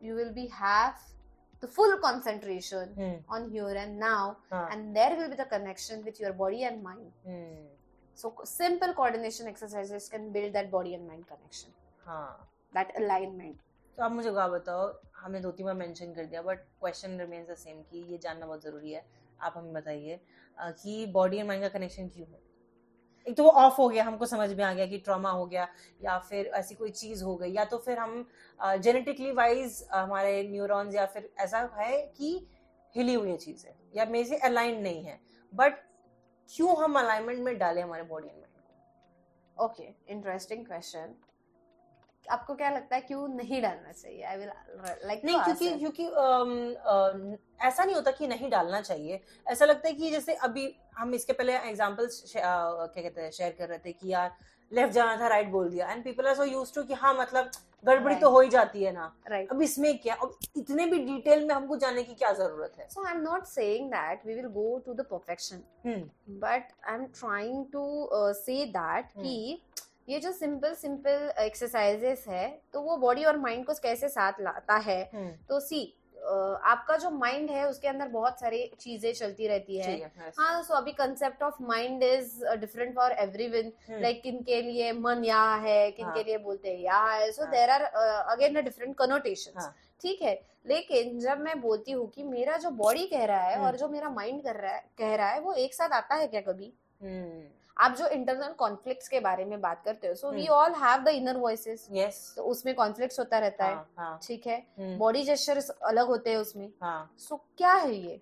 you will be have the full concentration on here and now and there will be the connection with your body and mind so simple coordination exercises can build that body and mind connection that alignment तो आप मुझे बताओ हमने दो तीन बार mention कर दिया but question remains the same कि ये जानना बहुत ज़रूरी है। आप हमें बताइए कि बॉडी एंड माइंड का कनेक्शन क्यों है? एक तो वो ऑफ़ हो गया, हमको समझ में आ गया कि ट्रॉमा हो गया, या फिर ऐसी कोई चीज़ हो गई, या तो फिर हम जेनेटिकली वाइज हमारे न्यूरॉन्स या फिर ऐसा है कि हिली हुई चीज़ है या मेरे से अलाइन नहीं है। बट क्यों हम अलाइनमेंट में डाले हमारे बॉडी एंड माइंड को? Okay, interesting question. आपको क्या लगता है क्यों नहीं डालना चाहिए? आई विल लाइक नहीं क्योंकि क्योंकि अ, ऐसा नहीं होता कि नहीं डालना चाहिए। ऐसा लगता है कि जैसे अभी हम इसके पहले एग्जांपल्स क्या कहते हैं शेयर कर रहे थे कि यार लेफ़्ट जाना था राइट बोल दिया। And people are so used to कि हाँ मतलब गड़बड़ी right. तो हो ही जाती है ना। राइट अब इसमें क्या? अब इतने भी डिटेल में हमको जानने की क्या ज़रूरत है? So I am not we will go to the perfection. Hmm. But i'm trying to uh, say that hmm. कि ये जो सिंपल सिंपल एक्सरसाइजेस है तो वो बॉडी और माइंड को कैसे साथ लाता है हम्म तो सी आपका जो माइंड है उसके अंदर बहुत सारी चीज़ें चलती रहती है है. हाँ सो अभी concept of mind is different for everyone hmm, like किन के लिए मन या है किन हाँ. के लिए बोलते हैं या है सो हाँ. There are again different connotation हाँ. ठीक है लेकिन जब मैं बोलती हूँ कि मेरा जो बॉडी कह रहा है हम्म. और जो मेरा माइंड कर रहा है कह रहा है वो एक साथ आता है क्या कभी हम्म आप जो इंटरनल कॉन्फ्लिक्ट्स के बारे में बात करते हो so we hmm. All have the inner voices yes तो उसमें कॉन्फ्लिक्ट्स होता रहता है। हाँ हाँ। ठीक है? हम्म, बॉडी जेस्चर्स अलग होते हैं उसमें। हाँ। सो क्या है ये?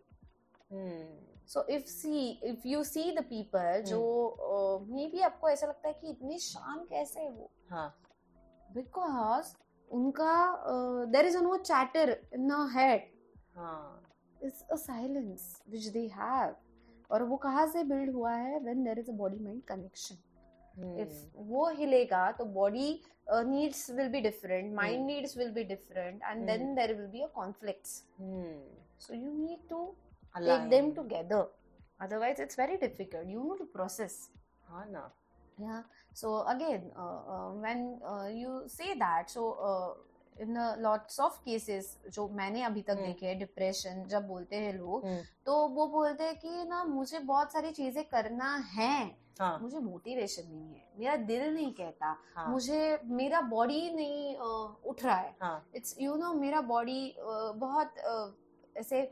हम्म। So if see if you see the people जो मे बी आपको ऐसा लगता है कि इतने शांत कैसे है वो? हाँ। बिकॉज़ उनका there is no chatter in head हाँ। It's a silence which they have और वो कहाँ से बिल्ड हुआ है when there is a body mind connection hmm, if वो हिलेगा तो body needs will be different mind Hmm. Needs will be different and then there will be a conflicts hmm so you need to take align. them together otherwise it's very difficult you need to process हाँ ना yeah so again uh, uh, when uh, you say that so uh, lots of cases जो मैंने अभी तक हम्म। देखे हैं depression जब बोलते हैं लोग हम्म, तो वो बोलते हैं कि ना मुझे बहुत सारी चीज़ें करना है। हाँ। मुझे मोटिवेशन नहीं है। मेरा दिल नहीं कहता। हाँ। मुझे मेरा बॉडी नहीं उठ रहा है। इट्स यू नो मेरा बॉडी बहुत ऐसे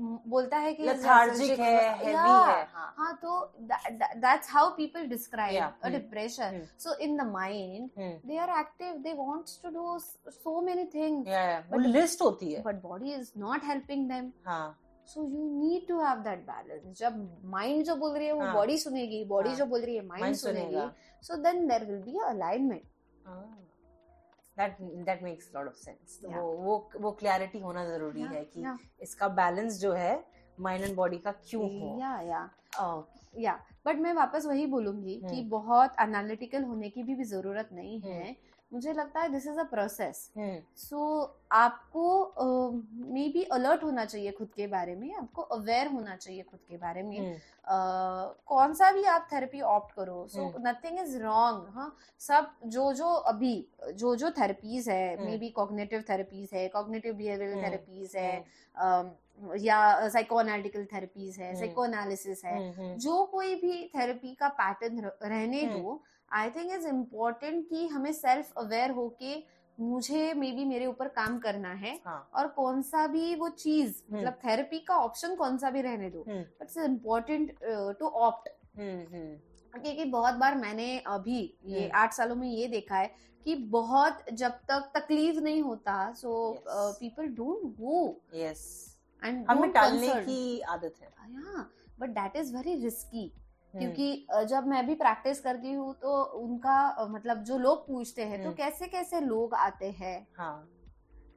बोलता है कि लथार्जिक है है हाँ। तो that's how people describe a depression so in the mind they are active they wants to do so many things but list होती है। But body is not helping them हाँ। So you need to have that balance जब mind जो बोल रही है वो हाँ। बॉडी सुनेगी बॉडी हाँ। जो बोल रही है mind सुनेगी। So then there will be alignment that that makes lot of sense. वो वो वो क्लैरिटी होना ज़रूरी Yeah, है कि yeah. इसका बैलेंस जो है माइंड एंड बॉडी का क्यों हो yeah yeah Oh, या बट मैं वापस वही बोलूँगी कि हम्म। बहुत एनालिटिकल होने की भी, भी ज़रूरत नहीं है हम्म। मुझे लगता है this is a process hmm, so आपको मे बी अलर्ट होना चाहिए खुद के बारे में आपको अवेयर होना चाहिए खुद के बारे में हम्म, अ, कौन सा भी आप थेरेपी ऑप्ट करो so hmm. Nothing is wrong हाँ सब जो जो अभी जो जो थेरेपीज है hmm. May be cognitive therapies है कॉग्निटिव बिहेवियरल हम्म, थेरेपीज है हम्म, या साइकोएनालिटिकल थेरेपीज है हम्म। साइकोएनालिसिस है हम्म, हम्म, जो कोई भी थेरेपी का पैटर्न रहने हम्म। दो आई थिंक इज़ इम्पोर्टेंट कि हमें सेल्फ अवेयर होके मुझे मे बी मेरे ऊपर काम करना है हाँ। और कौन सा भी वो चीज़ हम्म। मतलब थेरेपी का ऑप्शन कौन सा भी रहने दो। But it's important to opt क्योंकि बहुत बार मैंने अभी ये हम्म। आठ सालों में ये देखा है कि बहुत जब तक तकलीफ़ नहीं होता so people don't go yes and हमें टालने की आदत है। But that is very risky क्योंकि जब मैं भी प्रैक्टिस करती हूँ तो उनका मतलब जो लोग पूछते हैं तो हम्म। कैसे कैसे लोग आते हैं हाँ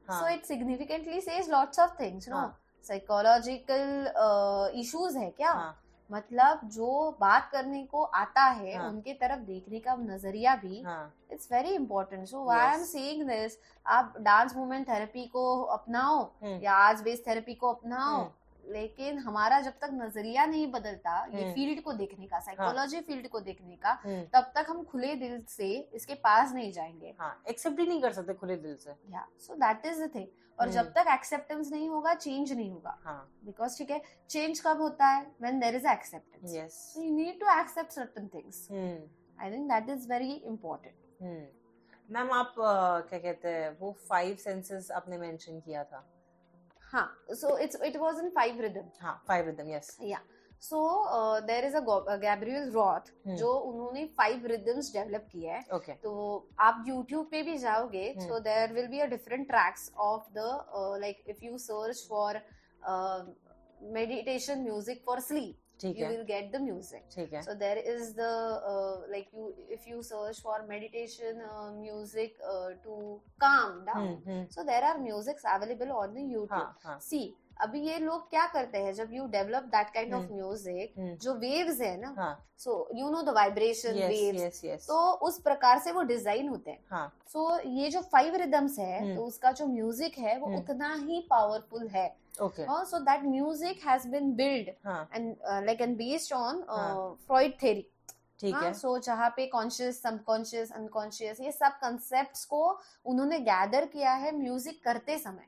सो हाँ it significantly says lots of things no हाँ। साइकोलॉजिकल इश्यूज़ है क्या हाँ मतलब जो बात करने को आता है हाँ। उनके तरफ़ देखने का नज़रिया भी हाँ it's very important so why I am. Saying this आप डांस मूवमेंट थेरेपी को अपनाओ हम्म, या आज बेस्ड थेरेपी को अपनाओ हम्म। लेकिन हमारा जब तक नज़रिया नहीं बदलता ये हम्म। फ़ील्ड को देखने का साइकोलॉजी हाँ. फ़ील्ड को देखने का हम्म, तब तक हम खुले दिल से इसके पास नहीं जाएँगे। हाँ एक्सेप्ट ही नहीं कर सकते खुले दिल से। या so that is the thing और हम्म। जब तक एक्सेप्टेंस नहीं होगा चेंज नहीं होगा। हाँ। बिकॉज़ ठीक है चेंज कब होता है? When there is acceptance to accept certain things. Hmm. I think that is very important. Hmm. Ma'am आप क्या कहते हैं वो फाइव सेंसेस आपने मेंशन किया था। हाँ. So it's it was in five rhythm. हाँ five rhythm yes Yeah. So uh, there is a, Gabriel Roth हम्म। जो उन्होंने five rhythms develop किया है. okay. तो आप YouTube पे भी जाओगे हम्म। so there will be a different tracks of the uh, like if you search for uh, meditation you will get the music. ठीक है So there is the uh, like you if you search for meditation uh, music uh, to calm down. Hmm, hmm. So there are musics available on the YouTube. हाँ हाँ See, अभी ये लोग क्या करते हैं जब you develop that kind of. Music जो वेव्स है ना हाँ। So you know the vibration waves तो उस प्रकार से वो डिज़ाइन होते हैं। हाँ। सो ये जो फाइव रिदम्स है। तो उसका जो म्यूज़िक है वो हम्म। उतना ही पावरफुल है। So that music has been build हाँ। And like and based on हाँ। फ्रॉइड थेरी ठीक है सो जहाँ पे कॉन्शियस सबकॉन्शियस अनकॉन्शियस ये सब कंसेप्ट्स को उन्होंने गैदर किया है म्यूज़िक करते समय।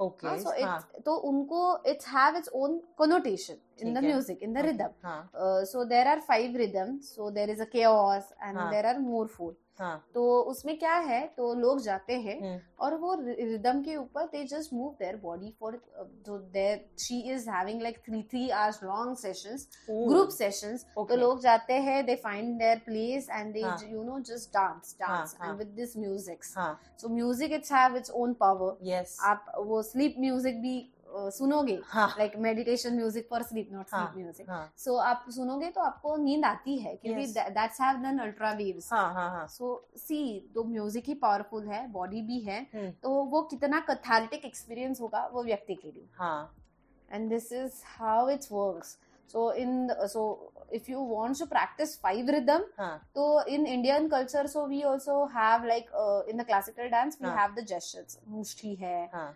ओके हाँ, so हाँ it's, तो उनको it's have it's own connotation in ठीक the है। music in the Okay, rhythm हाँ uh, so there are five rhythms so there is a chaos and हाँ। there are more four हाँ। तो उसमें क्या है तो लोग जाते हैं हम्म, और वो रिदम के ऊपर they just move their body for जो there she is having like three three hours long sessions group sessions तो लोग जाते हैं they find their place and they. You know just dance dance and with this music so music it's have its own power yes आप वो sleep music भी सुनोगे like meditation music for sleep not sleep music so आप सुनोगे तो आपको नींद आती है क्योंकि that's have then ultra waves so see तो म्यूज़िक ही पावरफुल है बॉडी भी है हम्म। तो वो कितना कैथालिटिक एक्सपीरियंस होगा वो व्यक्ति के लिए। And this is how it's works so in so if you want to practise five rhythm तो in Indian culture so we also have like in the classical dance we have the gestures मुष्ठी है हाँ।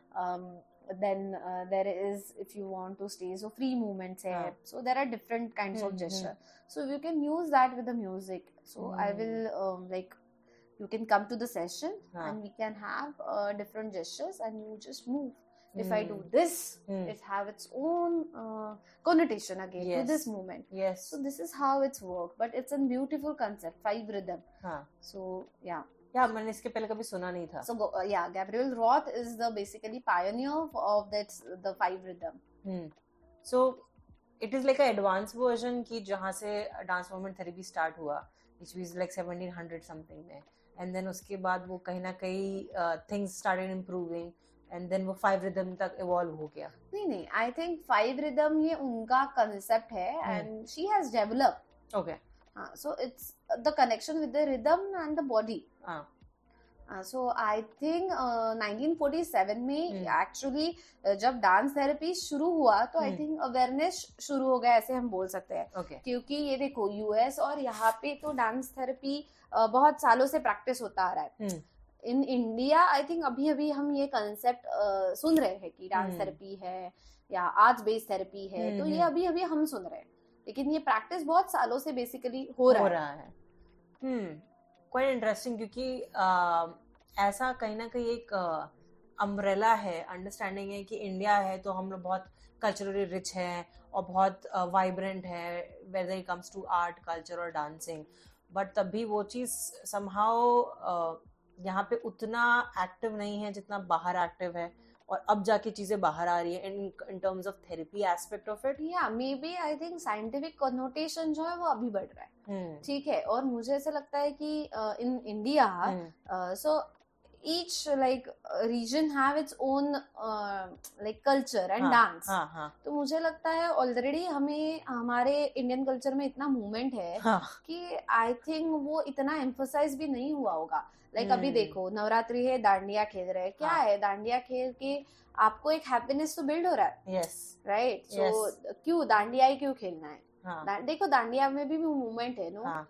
then uh, there is if you want to stay so free movements ah. so there are different kinds mm-hmm. of hmm, hmm. gesture so you can use that with the music so mm. i hmm. will um, like you can come to the session yeah. and we can have uh, different gestures and you just move if mm. i do this mm. it have its own uh, connotation again yes. to this movement yes so this is how it's worked but it's a beautiful concept five rhythm huh. so yeah या मैंने इसके पहले कभी सुना नहीं था। Yeah gabriel roth is the basically pioneer of, of that the five rhythm. So it is like advance version की जहाँ से डांस मूवमेंट थेरेपी स्टार्ट हुआ which was like seventeen hundred something में। एंड देन उसके बाद वो कहीं ना कहीं things started improving and then वो फाइव रिदम तक इवॉल्व हो गया। नहीं नहीं आई थिंक फाइव rhythm ये उनका concept है and she has developed okay uh, so it's the connection with the rhythm and the body हाँ सो आई थिंक 1947 में। एक्चुअली जब डांस थेरेपी शुरू हुआ तो आई। थिंक अवेयरनेस शुरू हो गया ऐसे हम बोल सकते हैं ओके क्योंकि ये देखो यूएस और यहाँ पे तो डांस थेरेपी बहुत सालों से प्रैक्टिस होता आ रहा है। इन इंडिया आई थिंक अभी अभी हम ये कंसेप्ट सुन रहे हैं कि डांस। थेरेपी है या आर्ट बेस्ड थेरेपी है तो ये हम्म। अभी अभी हम सुन रहे हैं लेकिन ये प्रैक्टिस बहुत सालों से बेसिकली हो रहा हो है। रहा है। हम्म क्वाइट इंटरेस्टिंग क्योंकि आ, ऐसा कहीं ना कहीं एक अम्ब्रेला है अंडरस्टैंडिंग है कि इंडिया है तो हम लोग बहुत कल्चरली रिच है और बहुत वाइब्रेंट है whether it comes to art culture और डांसिंग बट तब भी वो चीज़ समहाउ यहाँ पे उतना एक्टिव नहीं है जितना बाहर एक्टिव है। और अब जाके चीज़ें बाहर आ रही है in in terms of therapy aspect of it या maybe I think scientific connotation जो है वो अभी बढ़ रहा है। ठीक है और मुझे ऐसा लगता है कि in India so each like region have its own uh, like culture and हाँ, dance. हाँ, हाँ. तो मुझे लगता है ऑलरेडी हमें हमारे इंडियन कल्चर में इतना मूवमेंट है हाँ. कि आई थिंक वो इतना एम्फोसाइज भी नहीं हुआ होगा। लाइक like, अभी हम्म। देखो नवरात्रि है दांडिया खेल रहे हैं क्या हाँ. है दांडिया खेल के आपको एक हैप्पीनेस तो बिल्ड हो रहा है यस राइट सो क्यों दांडिया ही क्यों खेलना है हाँ. देखो दांडिया में भी मूवमेंट है नो हाँ.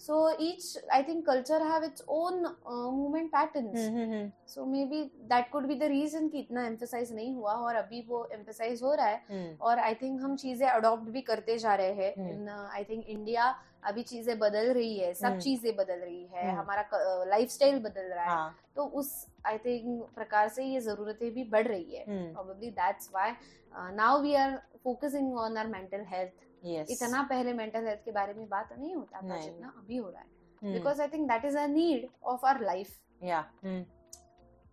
so each i think culture have its own uh, movement patterns mm-hmm. so maybe that could be the reason कि इतना emphasize नहीं हुआ और अभी वो emphasize हो रहा है mm. और आई थिंक हम चीज़ें अडॉप्ट भी करते जा रहे हैं इन आई थिंक इंडिया अभी चीज़ें बदल रही है सब mm. चीज़ें बदल रही है mm. हमारा लाइफ स्टाइल बदल रहा है। हाँ. तो उस आई थिंक प्रकार से ये जरूरतें भी बढ़ रही है। Probably that's why now we are focusing on our mental health yes. इतना पहले मेंटल हेल्थ के बारे में बात नहीं होता था जितना अभी हो रहा है। Because I think that is a need of our life या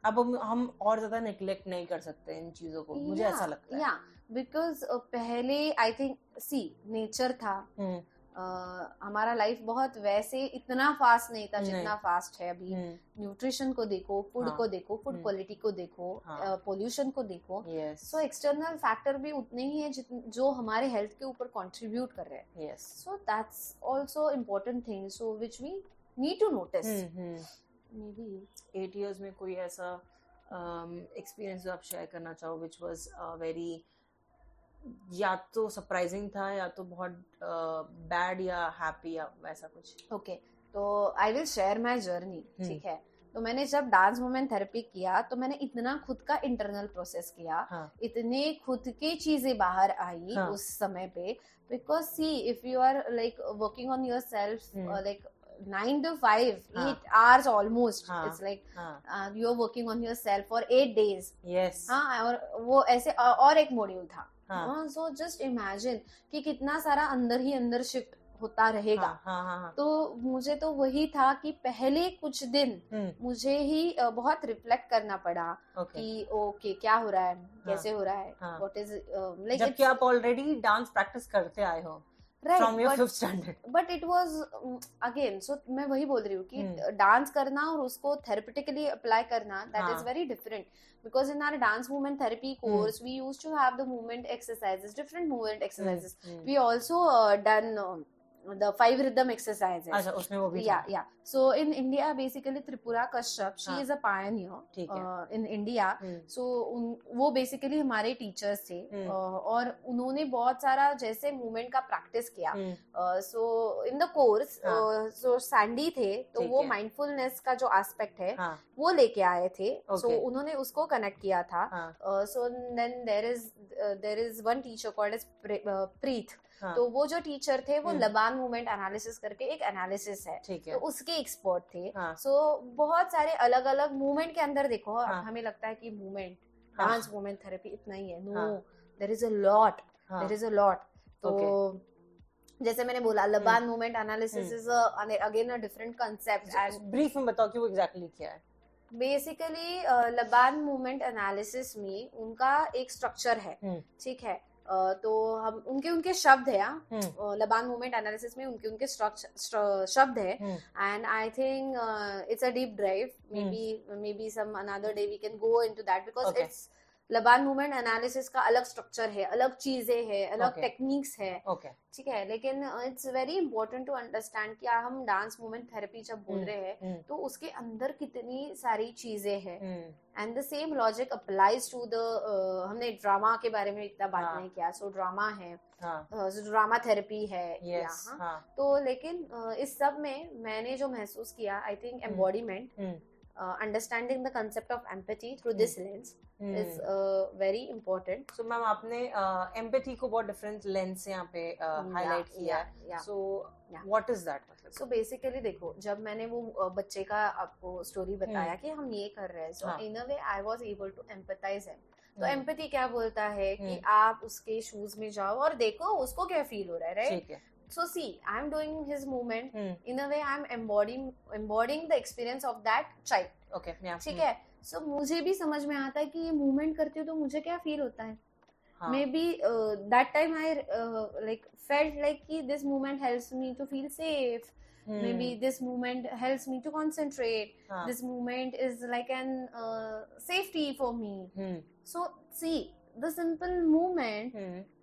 अब हम और ज़्यादा निग्लेक्ट नहीं कर सकते इन चीज़ों को। मुझे ऐसा लगता है। या बिकॉज़ uh, पहले आई थिंक सी नेचर था। hmm. हमारा लाइफ बहुत वैसे इतना फास्ट नहीं था जितना फास्ट है अभी। Nutrition hmm. को देखो फ़ूड हाँ, को देखो फ़ूड हम्म। क्वालिटी को देखो पोल्यूशन हाँ, को देखो। सो एक्सटर्नल फैक्टर भी उतने ही है जो हमारे हेल्थ के ऊपर कंट्रीब्यूट कर रहे हैं। So that's also important thing so which we need to notice maybe at years में कोई ऐसा एक्सपीरियंस um, जो आप शेयर करना चाहो विच वॉज़ वेरी या तो सरप्राइजिंग था या तो बहुत बैड या हैप्पी या वैसा कुछ ओके okay, तो I will share my journey ठीक है तो मैंने जब डांस मूवमेंट थेरेपी किया तो मैंने इतना खुद का इंटरनल प्रोसेस किया हाँ. इतने खुद की चीज़ें बाहर आई हाँ. उस समय पे because see if you are like working on yourself like nine to five, हाँ. eight hours almost. हाँ. It's like हाँ. uh, you're working on yourself for eight days. Yes. हाँ और वो ऐसे और एक मॉड्यूल था सो जस्ट इमेजिन कि कितना सारा अंदर ही अंदर शिफ्ट होता रहेगा। हाँ, हाँ, हाँ, तो मुझे तो वही था कि पहले कुछ दिन हुँ. मुझे ही बहुत रिफ्लेक्ट करना पड़ा okay. कि ओके okay, क्या हो रहा है हाँ, कैसे हो रहा है व्हाट इज़ लाइक आप ऑलरेडी डांस प्रैक्टिस करते आए हो। Right, from your fifth standard but it was again so मैं वही बोल रही हूँ कि डांस करना और उसको थेरेपेटिकली अप्लाई करना that is very different because in our dance movement therapy course mm. we used to have the movement exercises different movement exercises mm. we also uh, done uh, five rhythm exercise है उसमें वो भी या या so in India basically Tripura Kashyap she is a pioneer in India so वो basically हमारे teachers थे हम्म। uh, और उन्होंने बहुत सारा जैसे मूवमेंट का प्रैक्टिस किया। सो इन द कोर्स जो सैंडी थे तो वो माइंडफुलनेस का जो एस्पेक्ट है हाँ। वो लेके आए थे। सो उन्होंने उसको कनेक्ट किया था। So then there is there is one teacher called is Preeth हाँ. तो वो जो टीचर थे वो लबान मूवमेंट एनालिसिस करके एक एनालिसिस है, है। तो उसके एक्सपर्ट थे। हाँ. सो बहुत सारे अलग अलग मूवमेंट के अंदर देखो हाँ. हमें लगता है कि मूवमेंट डांस मूवमेंट थेरेपी इतना ही है। No there is a lot there is a lot तो जैसे मैंने बोला Laban movement analysis is again a different concept and brief में बताओ कि वो एग्जैक्टली क्या है। बेसिकली लबान मूवमेंट एनालिसिस में उनका एक स्ट्रक्चर है। हम्म। ठीक है? तो हम उनके उनके शब्द है यहाँ लबान मूवमेंट एनालिसिस में उनके उनके शब्द है। And I think it's a deep drive maybe maybe some another day we can go into that because it's Laban movement analysis का अलग स्ट्रक्चर है अलग चीज़ें है अलग टेक्निक्स है। ठीक है लेकिन it's very important to understand कि हम डांस मूवमेंट थेरेपी जब बोल हम्म, रहे हैं हम्म। तो उसके अंदर कितनी सारी चीज़ें हैं। And the same logic applies to the हमने ड्रामा के बारे में इतना बात हाँ. नहीं किया सो ड्रामा है ड्रामा हाँ. थेरेपी है हाँ. तो लेकिन इस सब में मैंने जो महसूस किया I think embodiment understanding the concept of empathy through this lens is very important so ma'am आपने एम्पैथी uh, को बहुत डिफरेंट लेंस से यहाँ पे uh, किया सो व्हाट इज़ दैट मतलब? सो बेसिकली देखो जब मैंने वो uh, बच्चे का आपको स्टोरी बताया hmm. कि हम ये कर रहे हैं so in a way I was able to empathise him तो एम्पैथी hmm. क्या बोलता है कि hmm. आप उसके शूज़ में जाओ और देखो उसको क्या फील हो रहा है right so see i'm doing his movement Hmm. in a way i'm embodying embodying the experience of that child Okay. Yeah. ठीक Hmm. है सो मुझे भी समझ में आता है कि ये मूवमेंट करती हूँ तो मुझे क्या फील होता है हाँ. Maybe that time I like felt like कि this movement helps me to feel safe Hmm. maybe this movement helps me to concentrate हाँ. this movement is like an uh, safety for me Hmm. so see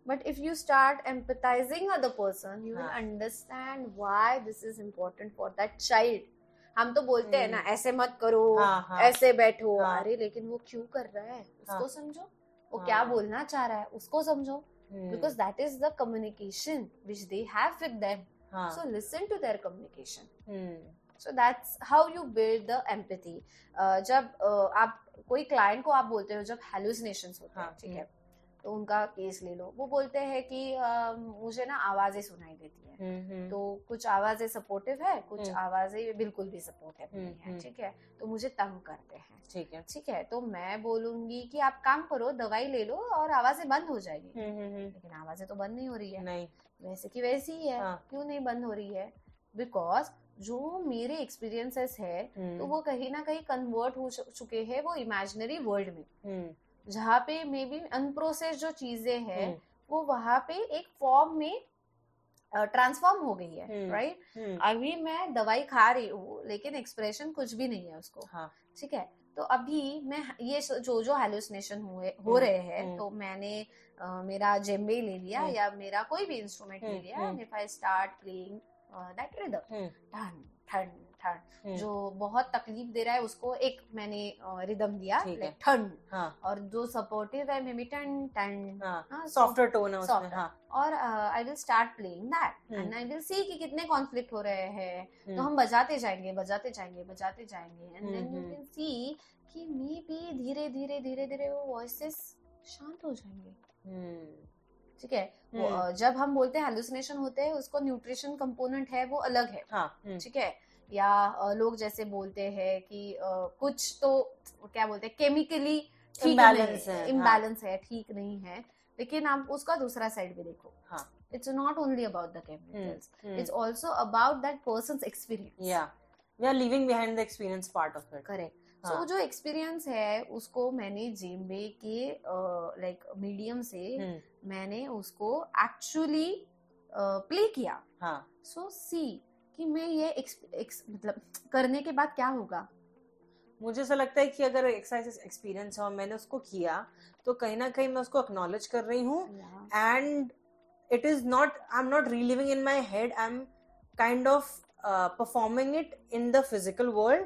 but if you start empathising other person you understand why this is important for that child हम तो बोलते हैं ना हम्म। ऐसे मत करो हाँ, हाँ। ऐसे बैठो। हाँ। अरे लेकिन वो क्यों कर रहा है? उसको समझो। वो क्या बोलना चाह रहा है? उसको समझो। Because that is the communication which they have with them so listen to their communication so that's how you build the empathy जब आप कोई क्लाइंट को आप बोलते हो जब हेलुसिनेशन होते हैं ठीक है? हम्म। तो उनका केस ले लो वो बोलते हैं कि अ, मुझे ना आवाज़ें सुनाई देती है Hmm. Hmm. तो कुछ आवाज़ें सपोर्टिव है कुछ हम्म। आवाज़ें बिल्कुल भी सपोर्टिव नहीं हम्म, है हम्म। ठीक है तो मुझे तंग करते हैं ठीक है. ठीक है तो मैं बोलूँगी कि आप काम करो दवाई ले लो और आवाज़ें बंद हो जाएगी. लेकिन आवाज़ें तो बंद नहीं हो रही है नहीं. वैसे की वैसी ही है हाँ. क्यों नहीं बंद हो रही है बिकॉज़ जो मेरे एक्सपीरियंसेस है. तो वो कहीं ना कहीं कन्वर्ट हो चुके हैं वो इमेजिनरी वर्ल्ड में. जहाँ पे मे बी अनप्रोसेस जो चीज़ें हैं Hmm. वो वहाँ पे एक फॉर्म में ट्रांसफॉर्म हो गई है हम्म। Right Hmm. अभी मैं दवाई खा रही हूँ लेकिन एक्सप्रेशन कुछ भी नहीं है उसको हाँ. ठीक है तो अभी मैं ये जो जो हेलुसिनेशन हुए हो हम्म, रहे हैं हम्म। तो मैंने अ, मेरा जेम्बे ले लिया हम्म। या मेरा कोई भी इंस्ट्रूमेंट ले हम्म, लिया हम्म। And if I start playing that rhythm. ठन ठन ठन Hmm. जो बहुत तकलीफ़ दे रहा है उसको एक मैंने रिदम दिया ठीक है। और जो सपोर्टिव है मे बी टन टन Softer tone है उसमें. हाँ. और I will start playing that hmm. And I will see कि कितने कॉन्फ्लिक्ट हो रहे हैं तो Hmm. हम बजाते जाएँगे बजाते जाएँगे बजाते जाएँगे and hmm, then you hmm. Can see कि मे बी धीरे धीरे धीरे धीरे वो वॉइसेस शांत हो जाएँगे Hmm. ठीक है हम्म। जब हम बोलते हैं हेलुसिनेशन होते हैं उसको न्यूट्रिशन कंपोनेंट है वो अलग है हाँ. ठीक है या लोग जैसे बोलते हैं कि कुछ तो क्या बोलते हैं केमिकली ठीक Imbalance है, हाँ। इम्बैलेंस है ठीक नहीं है लेकिन आप उसका दूसरा साइड भी देखो हाँ. It's not only about the chemicals. It's also about that person experience Yeah. We are leaving behind the experience part of it. Correct हाँ. सो जो एक्सपीरियंस है उसको मैंने जेम्बे के लाइक uh, मीडियम like, से Hmm. मैंने उसको actually play uh, किया हाँ. सो सी कि मैं ये ex- ex- मतलब करने के बाद क्या होगा? मुझे ऐसा लगता है कि अगर एक्सरसाइज एक्सपीरियंस है और मैंने उसको किया तो कहीं ना कहीं मैं उसको एक्नॉलेज कर रही हूँ and it is not i'm not reliving in my head i'm kind of uh, performing it in the physical world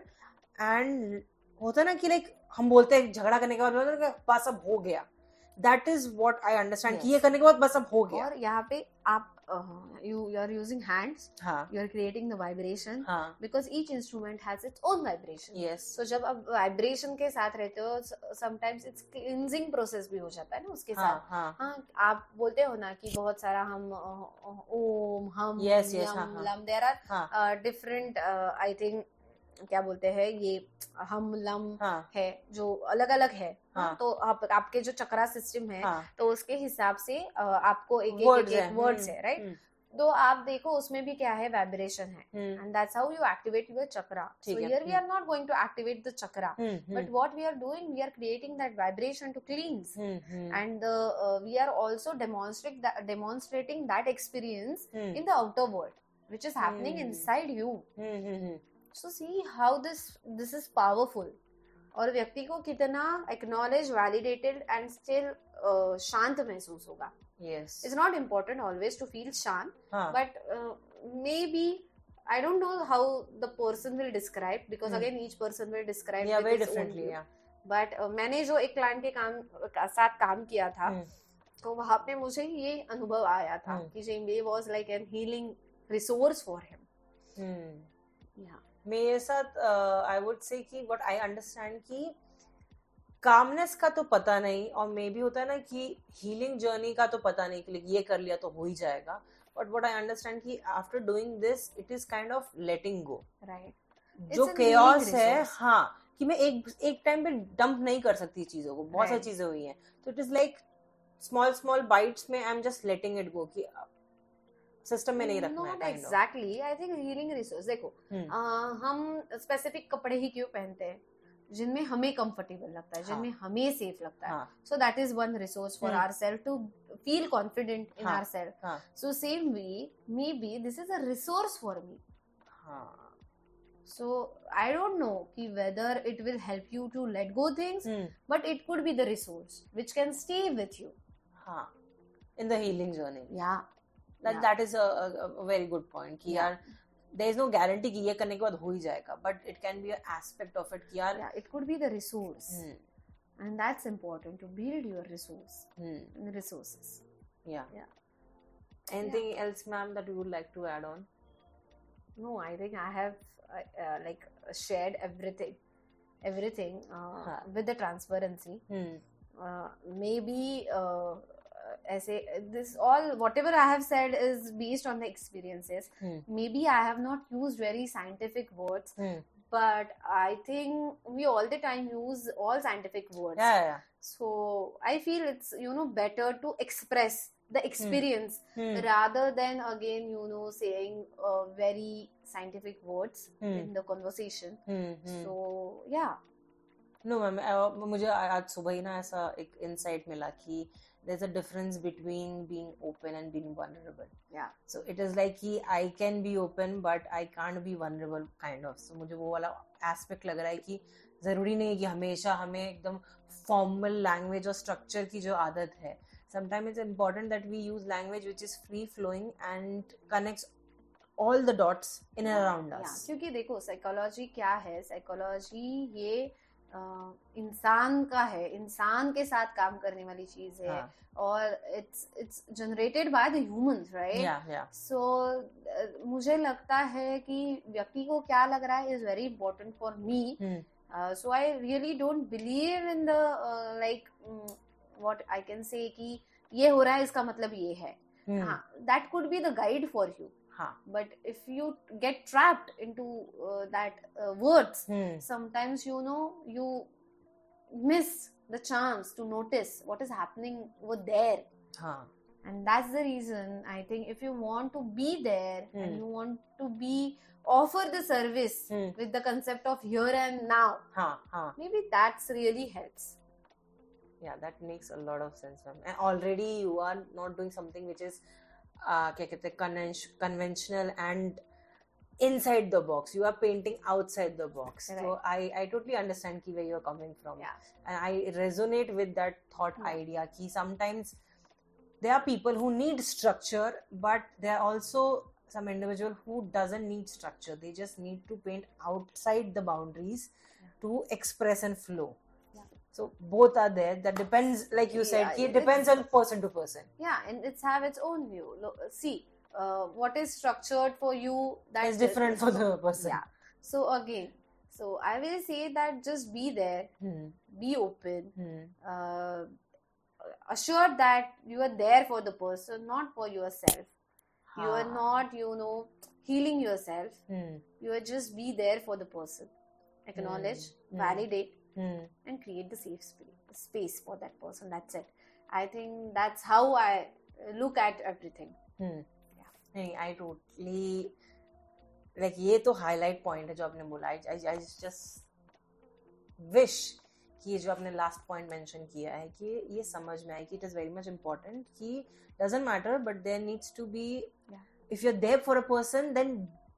and होता है ना कि लाइक हम बोलते हैं झगड़ा करने के बाद कि बस अब हो गया। That is what I understand ये. करने के बाद बस अब हो गया। और यहाँ पे आप you you are using hands हाँ। You are creating the vibration हाँ। Because each instrument has its own vibration yes so जब आप वाइब्रेशन के साथ रहते हो समटाइम्स इट्स cleansing प्रोसेस भी हो जाता है ना उसके हाँ साथ। हाँ। हाँ आप बोलते हो ना कि बहुत सारा हम ओम हम Yes, yes, यम, हाँ, हाँ. Lump there are different I think क्या बोलते हैं ये हम लम हाँ. है जो अलग अलग है हाँ, हाँ. तो आप आपके जो चक्रा सिस्टम है हाँ. तो उसके हिसाब से आपको एक एक वर्ड्स है। राइट तो आप देखो उसमें भी क्या है वाइब्रेशन है। And that's how you activate your chakra so here we are not going to activate the chakra but what we are doing we are creating that vibration to cleanse and we are also demonstrate demonstrating that experience in the outer world which is happening inside you hmm, hmm, so see how this this is powerful और व्यक्ति को कितना acknowledge validated and still शांत महसूस होगा yes it's not important always to feel shant हाँ but uh, maybe I don't know how the person will describe because Hmm. again each person will describe yeah very differently yeah but uh, मैंने जो एक client के काम साथ काम किया था हम्म, तो वहाँ पे मुझे ये अनुभव आया था Hmm. कि djembe was like an healing resource for him hmm या मेरे साथ आई वुड से कि व्हाट आई अंडरस्टैंड कि कामनेस का तो पता नहीं और मे भी होता है ना कि हीलिंग जर्नी का तो पता नहीं कि ये कर लिया तो हो ही जाएगा। बट व्हाट आई अंडरस्टैंड कि after doing this it is kind of letting go right जो healing है हाँ कि मैं एक एक टाइम पे डंप नहीं कर सकती चीज़ों को बहुत सारी चीज़ें हुई हैं। तो it is like small small bites में I am just letting it go कि सिस्टम में नहीं रखना not exactly I think healing resource देखो हम स्पेसिफिक कपड़े ही क्यों पहनते हैं? जिनमें हमें कंफर्टेबल लगता है जिनमें हमें सेफ़ लगता है। So that is one resource for our self to feel confident in our self so same we maybe this is a resource for me so I don't know कि whether it will help you to let go things but it could be the resource which can stay with you हाँ। In the healing journey या that that is a, a, very good point कि. यार there is no guarantee कि ये करने के बाद हो ही जाएगा but it can be an aspect of it कि यार yeah it could be the resource hmm, and that's important to build your resource hmm, resources yeah Yeah. anything yeah. else ma'am that you would like to add on no i think i have uh, uh, like shared everything everything uh, Huh. with the transparency hmm, uh, maybe uh, ऐसे this all whatever I have said is based on the experiences. Hmm. Maybe I have not used very scientific words, hmm, but I think we all the time use all scientific words. yeah yeah So I feel it's you know better to express the experience hmm, rather than again you know saying uh, very scientific words Hmm. in the conversation. Hmm, hmm. So yeah, no ma'am मुझे आ- आज सुबह ही ना ऐसा एक insight मिला कि there is a difference between being open and being yeah, so it is like कि I can be open but I can't be vulnerable kind of so मुझे वो वाला एस्पेक्ट लग रहा है कि ज़रूरी नहीं कि हमेशा हमें एकदम फॉर्मल लैंग्वेज और स्ट्रक्चर की जो आदत है। Sometime it's important that we use language which is free flowing and connects all the dots in and around क्योंकि देखो साइकोलॉजी क्या है? साइकोलॉजी ये इंसान का है इंसान के साथ काम करने वाली चीज़ है हाँ, और it's it's generated by the humans right so मुझे लगता है कि व्यक्ति को क्या लग रहा है is very important for me. So I really don't believe in the like what I can say कि ये हो रहा है इसका मतलब ये है। Hmm. हाँ that could be the guide for you But if you get trapped into uh, that uh, words, hmm. sometimes you know you miss the chance to notice what is happening over there. And that's the reason I think if you want to be there hmm. and you want to be offer the service hmm. with the concept of here and now, maybe that's really helps yeah that makes a lot of sense and already you are not doing something which is क्या कहते हैं conven- conventional and inside the box. You are painting outside the box. So I I totally understand ki where you are coming from. Yeah. And I resonate with that thought Yeah. idea ki sometimes there are people who need structure, but there are also some individual who doesn't need structure. They just need to paint outside the boundaries Yeah. to express and flow. So both are there. That depends, like you said, Yeah, it depends on person to person. yeah and it's have its own view Look, see uh, what is structured for you that is different for the person. yeah so again so i will say that just be there Hmm. be open Hmm. uh, assured that you are there for the person not for yourself you are not you know healing yourself Hmm. you are just be there for the person acknowledge Hmm. validate Hmm. and create the safe space, space for that person that's it i think that's how i look at everything Hmm. Yeah. नहीं I totally like ये तो highlight point है जो आपने बोला आई I just wish कि ये जो आपने लास्ट पॉइंट मेंशन किया है कि ये समझ में आए कि it is very much important कि doesn't matter but there needs to be Yeah. If you are there for a person then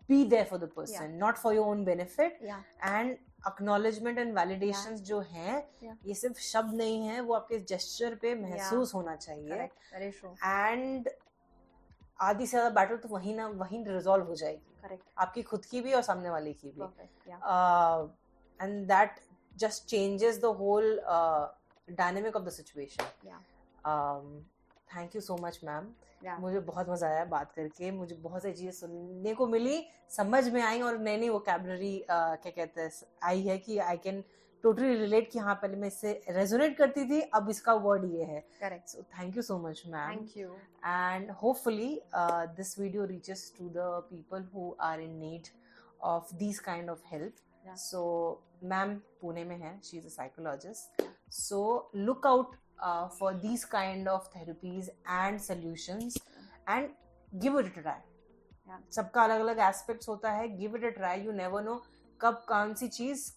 be there for the person Yeah. Not for your own benefit yeah and acknowledgement and validation जो है Yeah. ये सिर्फ़ शब्द नहीं है वो आपके gesture पे महसूस yeah. होना चाहिए। एंड आधी से ज़्यादा बैटल तो वही ना वही रिजोल्व हो जाएगी। Correct. आपकी खुद की भी और सामने वाले की भी। And that just changes the whole dynamic of the situation thank you so much ma'am मुझे बहुत मज़ा आया बात करके। मुझे बहुत सारी चीज़ें सुनने को मिली समझ में आई और मैंने वो कैबलरी क्या कहते हैं आई है कि आई कैन टोटली रिलेट की हाँ पहले मैं इससे रेजोनेट करती थी अब इसका वर्ड ये है। Thank you so much ma'am thank you and hopefully this video reaches to the people who are in need of this kind of help so ma'am Pune में है. She is a psychologist so look out uh, for these kind of therapies and solutions. And give it try सबका अलग अलग aspects होता है. Give it a try you never know कब कौन सी चीज़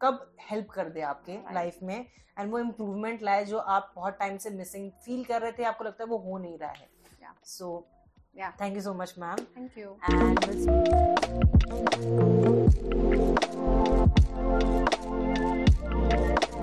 कब हेल्प कर दे आपके Right. लाइफ में. एंड वो इम्प्रूवमेंट लाए जो आप बहुत टाइम से मिसिंग फील कर रहे थे. आपको लगता है वो हो नहीं रहा है. Yeah. So Yeah. Thank you so much ma'am thank you and we'll